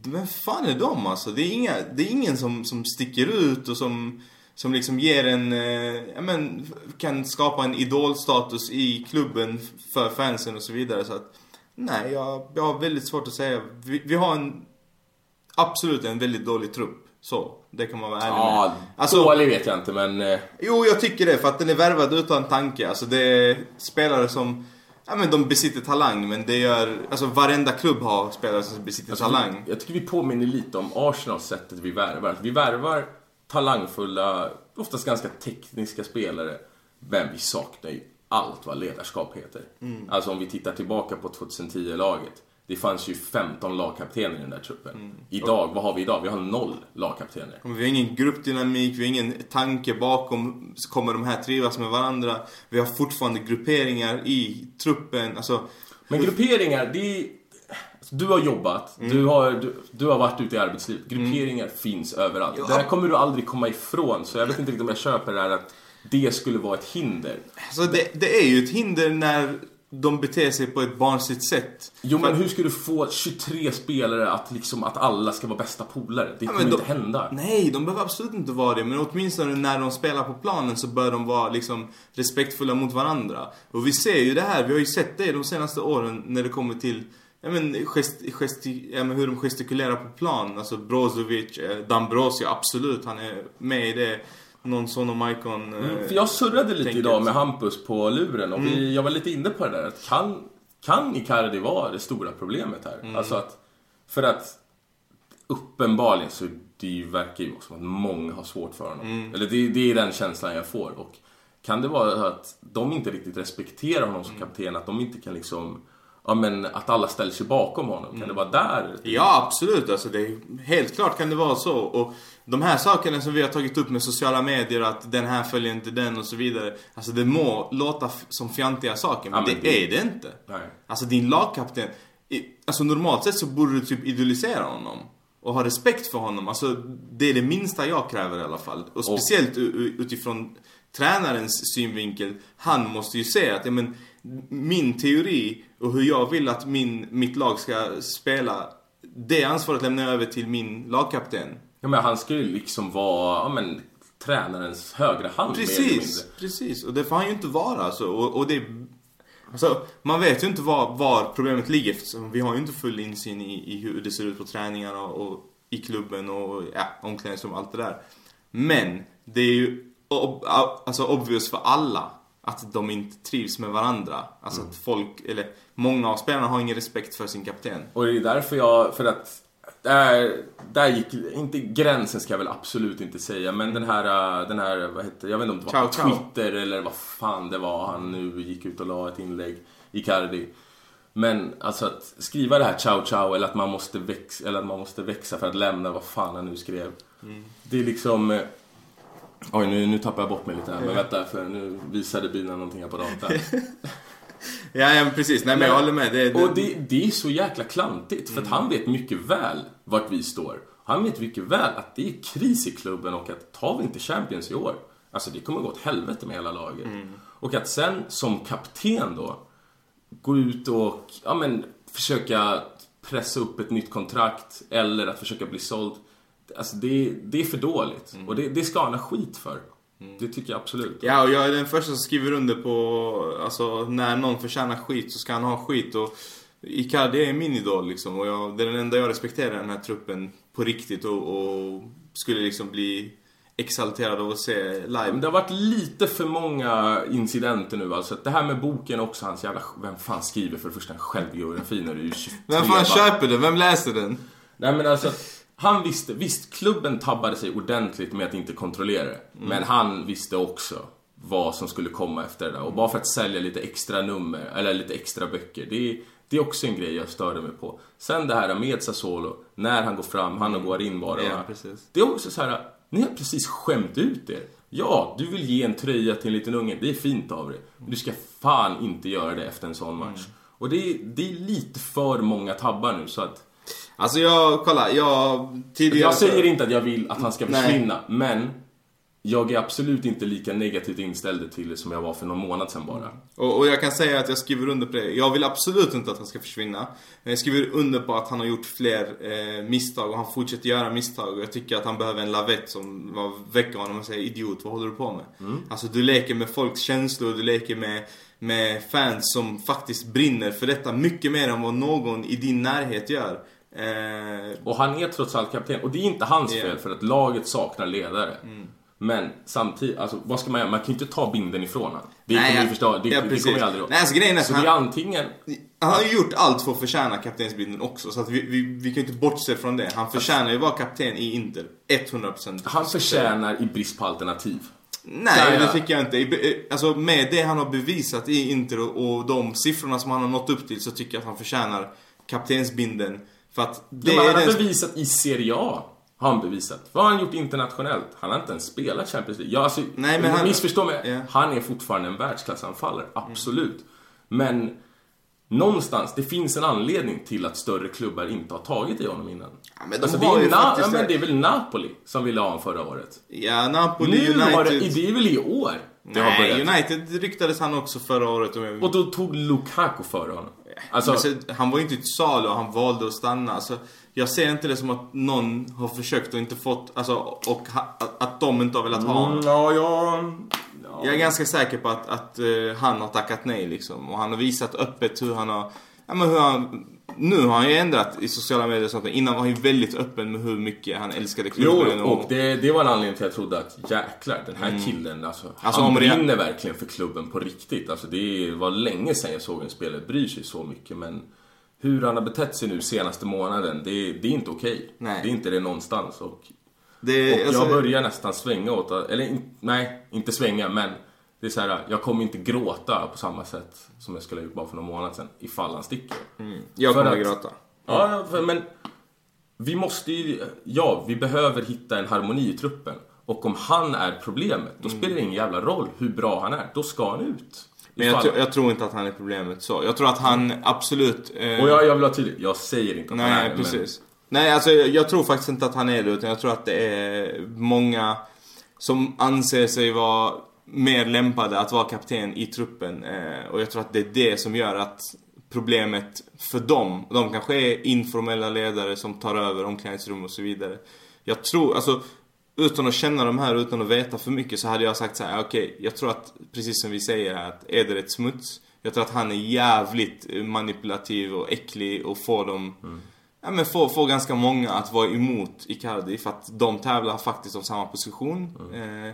Vem fan är de alltså? Det är, inga, det är ingen som, som sticker ut och som, som liksom ger en... Eh, ja, men, kan skapa en idolstatus i klubben för fansen och så vidare. Så att, nej, jag, jag har väldigt svårt att säga. Vi, vi har en... Absolut en väldigt dålig trupp. Så, det kan man vara ärlig med. Ja, Alltså- dålig vet jag inte men... eh, Jo, jag tycker det för att den är värvad utan tanke. Alltså det är spelare som, ja men de besitter talang men det gör, alltså varenda klubb har spelare som besitter talang. Jag tycker vi påminner lite om Arsenals sättet vi värvar. Vi värvar talangfulla, oftast ganska tekniska spelare. Men vi saknar ju allt vad ledarskap heter. Mm. Alltså om vi tittar tillbaka på 2010-laget. Det fanns ju 15 lagkaptener i den där truppen. Mm. Idag, vad har vi idag? Vi har noll lagkaptener. Vi har ingen gruppdynamik, vi har ingen tanke bakom, kommer de här trivas med varandra. Vi har fortfarande grupperingar i truppen, alltså. Men grupperingar, det är... alltså, Du har jobbat, Mm. du, har, du, du har varit ute i arbetslivet. Grupperingar finns överallt. Ja. Det här kommer du aldrig komma ifrån. Så jag vet inte riktigt om jag köper det här att det skulle vara ett hinder. alltså det, det är ju ett hinder när de beter sig på ett barnsligt sätt. Jo För- men hur ska du få 23 spelare att liksom att alla ska vara bästa polare? Det kommer men inte de- hända. Nej, de behöver absolut inte vara det. Men åtminstone när de spelar på planen så bör de vara liksom respektfulla mot varandra. Och vi ser ju det här, vi har ju sett det de senaste åren när det kommer till Ja men, gest, gesti, ja, men hur de gestikulerar på plan. Alltså Brozovic, eh, Dambrosio, absolut. Han är med i det. Någon sån och Maikon. eh, Mm, För jag surrade lite idag med Hampus på luren och vi, jag var lite inne på det där. Att kan, kan Icardi vara det stora problemet här? Alltså att, för att uppenbarligen så det verkar ju som att många har svårt för honom. Eller det, det är den känslan jag får. Och kan det vara att de inte riktigt respekterar honom som kapten? Att de inte kan liksom ja, men att alla ställer sig bakom honom? Kan det vara där? Ja, absolut. Alltså, det är, helt klart kan det vara så. Och de här sakerna som vi har tagit upp med sociala medier, att den här följer inte den och så vidare. Alltså det må låta som fjantiga saker, men, Ja, men det, det- är det inte. Nej. Alltså din lagkapten, alltså normalt sett så borde du typ idolisera honom. Och ha respekt för honom. Alltså det är det minsta jag kräver i alla fall. Och speciellt u- utifrån tränarens synvinkel. Han måste ju säga att ja, men, min teori och hur jag vill att min, mitt lag ska spela. Det ansvaret lämnar jag över till min lagkapten. Ja, men han ska ju liksom vara ja, men, tränarens högra hand Precis, precis. Och det får han ju inte vara alltså. Och, och det... Alltså, man vet ju inte var, var problemet ligger eftersom vi har ju inte full insyn i, i hur det ser ut på träningarna och, och i klubben och ja, omklädningsrum och allt det där. Men det är ju ob, alltså obvious för alla att de inte trivs med varandra. Alltså att folk, eller många av spelarna har ingen respekt för sin kapten. Och det är därför jag, för att där, där gick, inte gränsen ska jag väl absolut inte säga, men den här, den här vad heter, jag vet inte om det var Ciao, ciao. Twitter eller vad fan det var han nu gick ut och la ett inlägg, Icardi. Men alltså att skriva det här ciao ciao eller att man måste växa, eller att man måste växa för att lämna vad fan han nu skrev. Det är liksom... Oj, nu, nu tappar jag bort mig lite här, men vänta för nu visade bilen någonting här på datorn. Ja, ja precis. Nej men jag håller med. Det, det, Och det, det är så jäkla klantigt för att han vet mycket väl vart vi står. Han vet mycket väl att det är kris i klubben och att tar vi inte Champions i år, alltså det kommer gå åt helvete med hela laget. Och att sen som kapten då gå ut och ja, men, försöka pressa upp ett nytt kontrakt eller att försöka bli såld. Alltså det, det är för dåligt och det, det ska han ha skit för. Det tycker jag absolut. Ja, och jag är den första som skriver under på, alltså när någon förtjänar skit så ska han ha skit och Icardi är min idol liksom och jag, det är den enda jag respekterar i den här truppen på riktigt och, och skulle liksom bli exalterad av att se Men live. det har varit lite för många incidenter nu alltså. Det här med boken också hans jävla... Vem fan skriver för det första en självbiografi när du är 23 Vem fan bara? köper den? Vem läser den? Nej men alltså, han visste, visst klubben tabbade sig ordentligt med att inte kontrollera det. Men han visste också vad som skulle komma efter det där. Och bara för att sälja lite extra nummer, eller lite extra böcker. Det är, det är också en grej jag störde mig på. Sen det här med Sassuolo, när han går fram, han och Guarin var det Ja, va? precis. Det är också så här, ni har precis skämt ut er. Ja, du vill ge en tröja till en liten unge, det är fint av dig. Men du ska fan inte göra det efter en sån match. Och det är, det är lite för många tabbar nu så att Alltså jag, kolla, jag tidigare... jag säger inte att jag vill att han ska Nej. försvinna, men jag är absolut inte lika negativt inställd till det som jag var för någon månad sedan bara. Och, och jag kan säga att jag skriver under på det. Jag vill absolut inte att han ska försvinna. Men jag skriver under på att han har gjort fler eh, misstag och han fortsätter göra misstag. Och jag tycker att han behöver en lavett som väcker honom och säger idiot, vad håller du på med? Alltså du leker med folks känslor, du leker med, med fans som faktiskt brinner för detta mycket mer än vad någon i din närhet gör. Eh, Och han är trots allt kapten, och det är inte hans Ja. fel för att laget saknar ledare. Men samtidigt, alltså vad ska man göra? Man kan ju inte ta binden ifrån honom. Det kommer ju förstå, det, ja, det kommer ju aldrig Nej, alltså grejen är Så han- det är antingen, Han har ju gjort allt för att förtjäna kaptensbilden också. Så att vi, vi, vi kan ju inte bortse från det. Han förtjänar ju att vara kapten i Inter. 100%. han förtjänar i brist på alternativ. Nej, det tycker jag inte. I- Alltså med det han har bevisat i Inter och de siffrorna som han har nått upp till så tycker jag att han förtjänar kaptensbindeln. För att det Det men han har den... bevisat i Serie A. Har han bevisat. Vad har han gjort internationellt? Han har inte ens spelat Champions League. Ja, alltså, Nej, men han- Missförstå mig. Ja. Han är fortfarande en världsklassanfallare. Absolut. Men någonstans, det finns en anledning till att större klubbar inte har tagit i honom innan. Ja, men de alltså, det, har är ju Na- ja, men det. är väl Napoli som ville ha honom förra året. Ja, Napoli, Nu United... har det, det är väl i år det har Nej, börjat. United ryktades han också förra året. Och, då tog Lukaku före honom. Alltså, Men så, han var ju inte till salu han valde att stanna. Alltså, jag ser inte det som att någon har försökt och inte fått, alltså, och ha, att, de inte har velat ha honom. mm, ja, ja, ja. Jag är ganska säker på att, att eh, han har tackat nej liksom. Och han har visat öppet hur han har, ja men hur han, nu har han ju ändrat i sociala medier och sånt. Innan var han ju väldigt öppen med hur mycket han älskade Jo, klubben. och det, det var en anledning till att jag trodde att jäklar, den här killen, alltså, Alltså, han om det- brinner verkligen för klubben på riktigt. Alltså, det var länge sedan jag såg en spelare bryr sig så mycket, men hur han har betett sig nu senaste månaden, det, det är inte okej. Nej. Det är inte det någonstans. Och, det, och alltså, jag börjar nästan svänga åt eller nej, inte svänga, men Det är så här, jag kommer inte gråta på samma sätt som jag skulle ha gjort bara för några månader sedan ifall han sticker. Jag För kommer att- gråta. Ja, för, men vi måste ju, ja, vi behöver hitta en harmoni i truppen. Och om han är problemet, då spelar det ingen jävla roll hur bra han är. Då ska han ut. Men jag, jag tror inte att han är problemet så. Jag tror att han absolut... eh, Och jag, jag vill vara tydlig, jag säger inte att han är Nej, precis. Nej, alltså jag, tror faktiskt inte att han är det. Utan jag tror att det är många som anser sig vara mer lämpade att vara kapten i truppen. Eh, och jag tror att det är det som gör att problemet för dem, de kanske är informella ledare som tar över omklädningsrum och så vidare. Jag tror, alltså utan att känna de här, utan att veta för mycket så hade jag sagt så här: okej, jag tror att precis som vi säger här, att är det ett smuts? Jag tror att han är jävligt eh, manipulativ och äcklig och får dem mm. Ja men får, får ganska många att vara emot Icardi för att de tävlar faktiskt om samma position. Eh,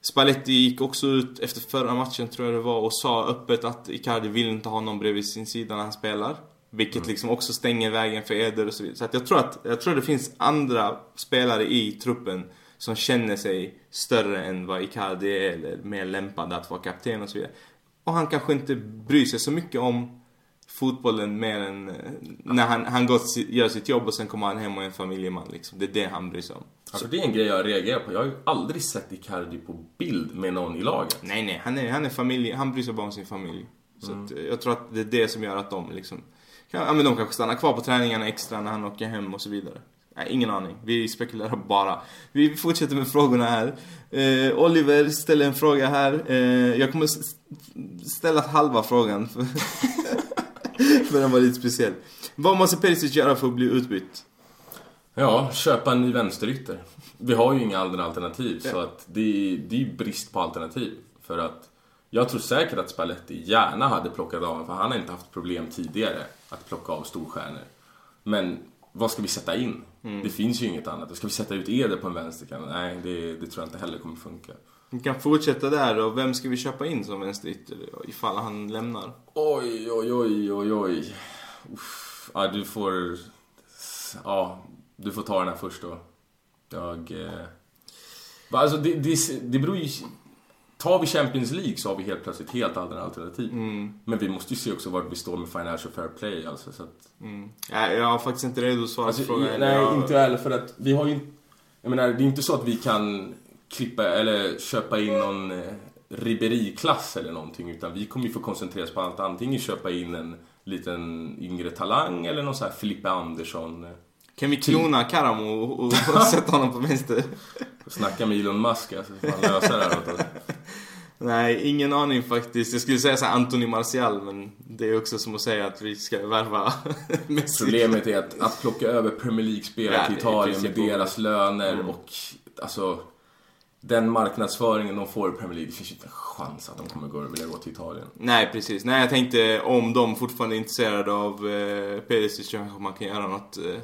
Spalletti gick också ut efter förra matchen tror jag det var och sa öppet att Icardi vill inte ha någon bredvid sin sida när han spelar. Vilket liksom också stänger vägen för Eder och så vidare. Så att jag tror att, jag tror det finns andra spelare i truppen som känner sig större än vad Icardi är eller mer lämpade att vara kapten och så vidare. Och han kanske inte bryr sig så mycket om fotbollen mer än eh, när han, han si- gör sitt jobb och sen kommer han hem och är en familjeman liksom. Det är det han bryr sig om. Alltså det är en grej jag reagerar på. Jag har ju aldrig sett Icardi på bild med någon i laget. Nej nej, han är, han är familj, han bryr sig bara om sin familj. Så att, eh, jag tror att det är det som gör att de liksom, kan, ja men de kanske stannar kvar på träningarna extra när han åker hem och så vidare. Nej, ingen aning. Vi spekulerar bara. Vi fortsätter med frågorna här. Eh, Oliver ställer en fråga här. Eh, jag kommer ställa halva frågan. För den var lite speciell. Vad måste Perisic göra för att bli utbytt? Ja, köpa en ny vänsterytter. Vi har ju inga andra alternativ så Ja. att det är, det är brist på alternativ. För att jag tror säkert att Spalletti gärna hade plockat av honom för han har inte haft problem tidigare att plocka av storstjärnor. Men vad ska vi sätta in? Det finns ju inget annat. Ska vi sätta ut Eder på en vänsterkant? Nej, det, det tror jag inte heller kommer funka. Vi kan fortsätta där och vem ska vi köpa in som vänsterytter ifall han lämnar? Oj, oj, oj, oj, oj. Uff. Ja, du får... Ja, du får ta den här först då. Jag... Eh... Alltså, det, det, det beror ju... Tar vi Champions League så har vi helt plötsligt helt andra alternativ. Men vi måste ju se också var vi står med Financial Fair Play alltså, så att... Mm. Ja, jag har faktiskt inte redo att svara Alltså, på frågan. nej, jag, inte heller för att vi har ju... Jag menar, det är inte så att vi kan klippa eller köpa in någon eh, Ribéry-klass eller någonting utan vi kommer ju få koncentrera oss på att antingen köpa in en liten yngre talang eller någon sån här Filippe Andersson. eh, Kan vi klona Karamo och, och, och sätta honom på vänster? Snacka med Elon Musk alltså, så får han lösa det här åt oss. Nej, ingen aning faktiskt. Jag skulle säga så här Anthony Martial, men det är också som att säga att vi ska värva Messi. Problemet är att, att plocka över Premier League-spelare Ja, till Italien med deras löner Mm. och alltså den marknadsföringen de får i Premier League, det finns ju inte en chans att de kommer gå vilja gå till Italien. Nej, precis. Nej, jag tänkte om de fortfarande är intresserade av eh, Perisic så kanske man kan göra något eh,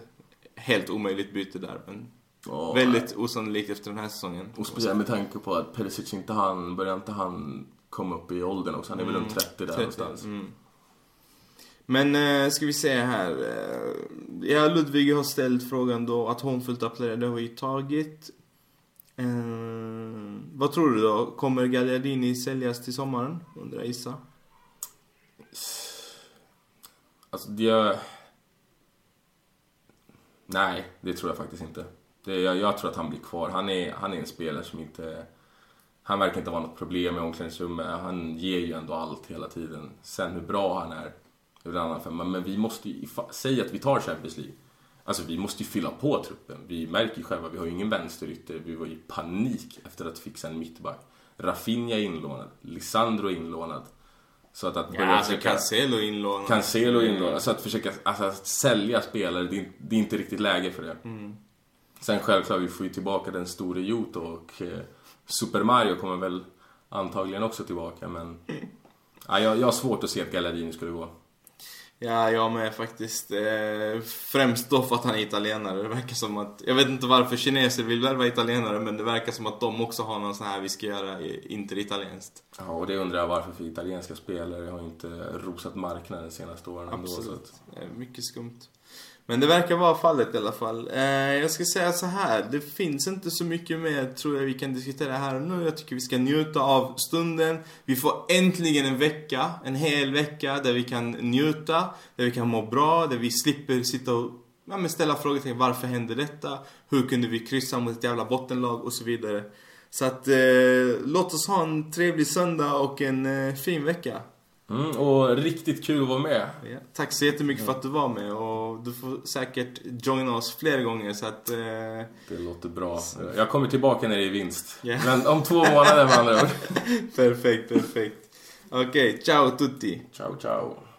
helt omöjligt byte där. Men Ja, väldigt osannolikt efter den här säsongen. Och speciellt med tanke på att Perisic inte han, börjar inte han komma upp i åldern också. Han är väl runt 30 där 30, någonstans. mm. Men eh, ska vi se här. Eh, ja, Ludvig har ställt frågan då att Hånfullt applåderar, det har vi ju tagit. Eh, vad tror du då? Kommer Gagliardini säljas till sommaren? Undrar Issa. Alltså det... Nej, det tror jag faktiskt inte. Det, jag, jag tror att han blir kvar. Han är, han är en spelare som inte... Han verkar inte vara något problem i omklädningsrummet. Han ger ju ändå allt hela tiden. Sen hur bra han är, det är en annan femma. Men vi måste ju... Säg att vi tar Champions League. Alltså vi måste ju fylla på truppen. Vi märker ju själva, vi har ju ingen vänsterytter. Vi var i panik efter att fixa en mittback. Rafinha är inlånad. Lisandro är inlånad. Så att, att Ja, alltså försöka- Cancelo inlånad. Cancelo in då. Alltså att försöka alltså att sälja spelare, det är, det är inte riktigt läge för det. Sen självklart, vi får ju tillbaka den store Joto och eh, Super Mario kommer väl antagligen också tillbaka men... Ja, jag, jag har svårt att se att Galladini skulle gå. Ja, jag med faktiskt. Eh, främst då för att han är italienare. Det verkar som att, jag vet inte varför kineser vill värva italienare, men det verkar som att de också har någon sån här vi ska göra i- inte italienskt. Ja, och det undrar jag varför för italienska spelare har inte rosat marknaden de senaste åren ändå. Så Absolut. att, Eh, mycket skumt. Men det verkar vara fallet i alla fall. Eh, jag ska säga så här. Det finns inte så mycket mer tror jag vi kan diskutera här och nu. Jag tycker vi ska njuta av stunden. Vi får äntligen en vecka, en hel vecka där vi kan njuta, där vi kan må bra, där vi slipper sitta och ja, men ställa frågor till varför hände detta? Hur kunde vi kryssa mot ett jävla bottenlag och så vidare. Så att eh, låt oss ha en trevlig söndag och en eh, fin vecka. Mm, och riktigt kul att vara med. Ja, tack så jättemycket för att du var med och du får säkert joina oss fler gånger så att... Eh... Det låter bra. Jag kommer tillbaka när det är vinst. Yeah. Men om två månader med andra ord. perfekt, perfekt. Okej, okay, ciao tutti. Ciao, ciao.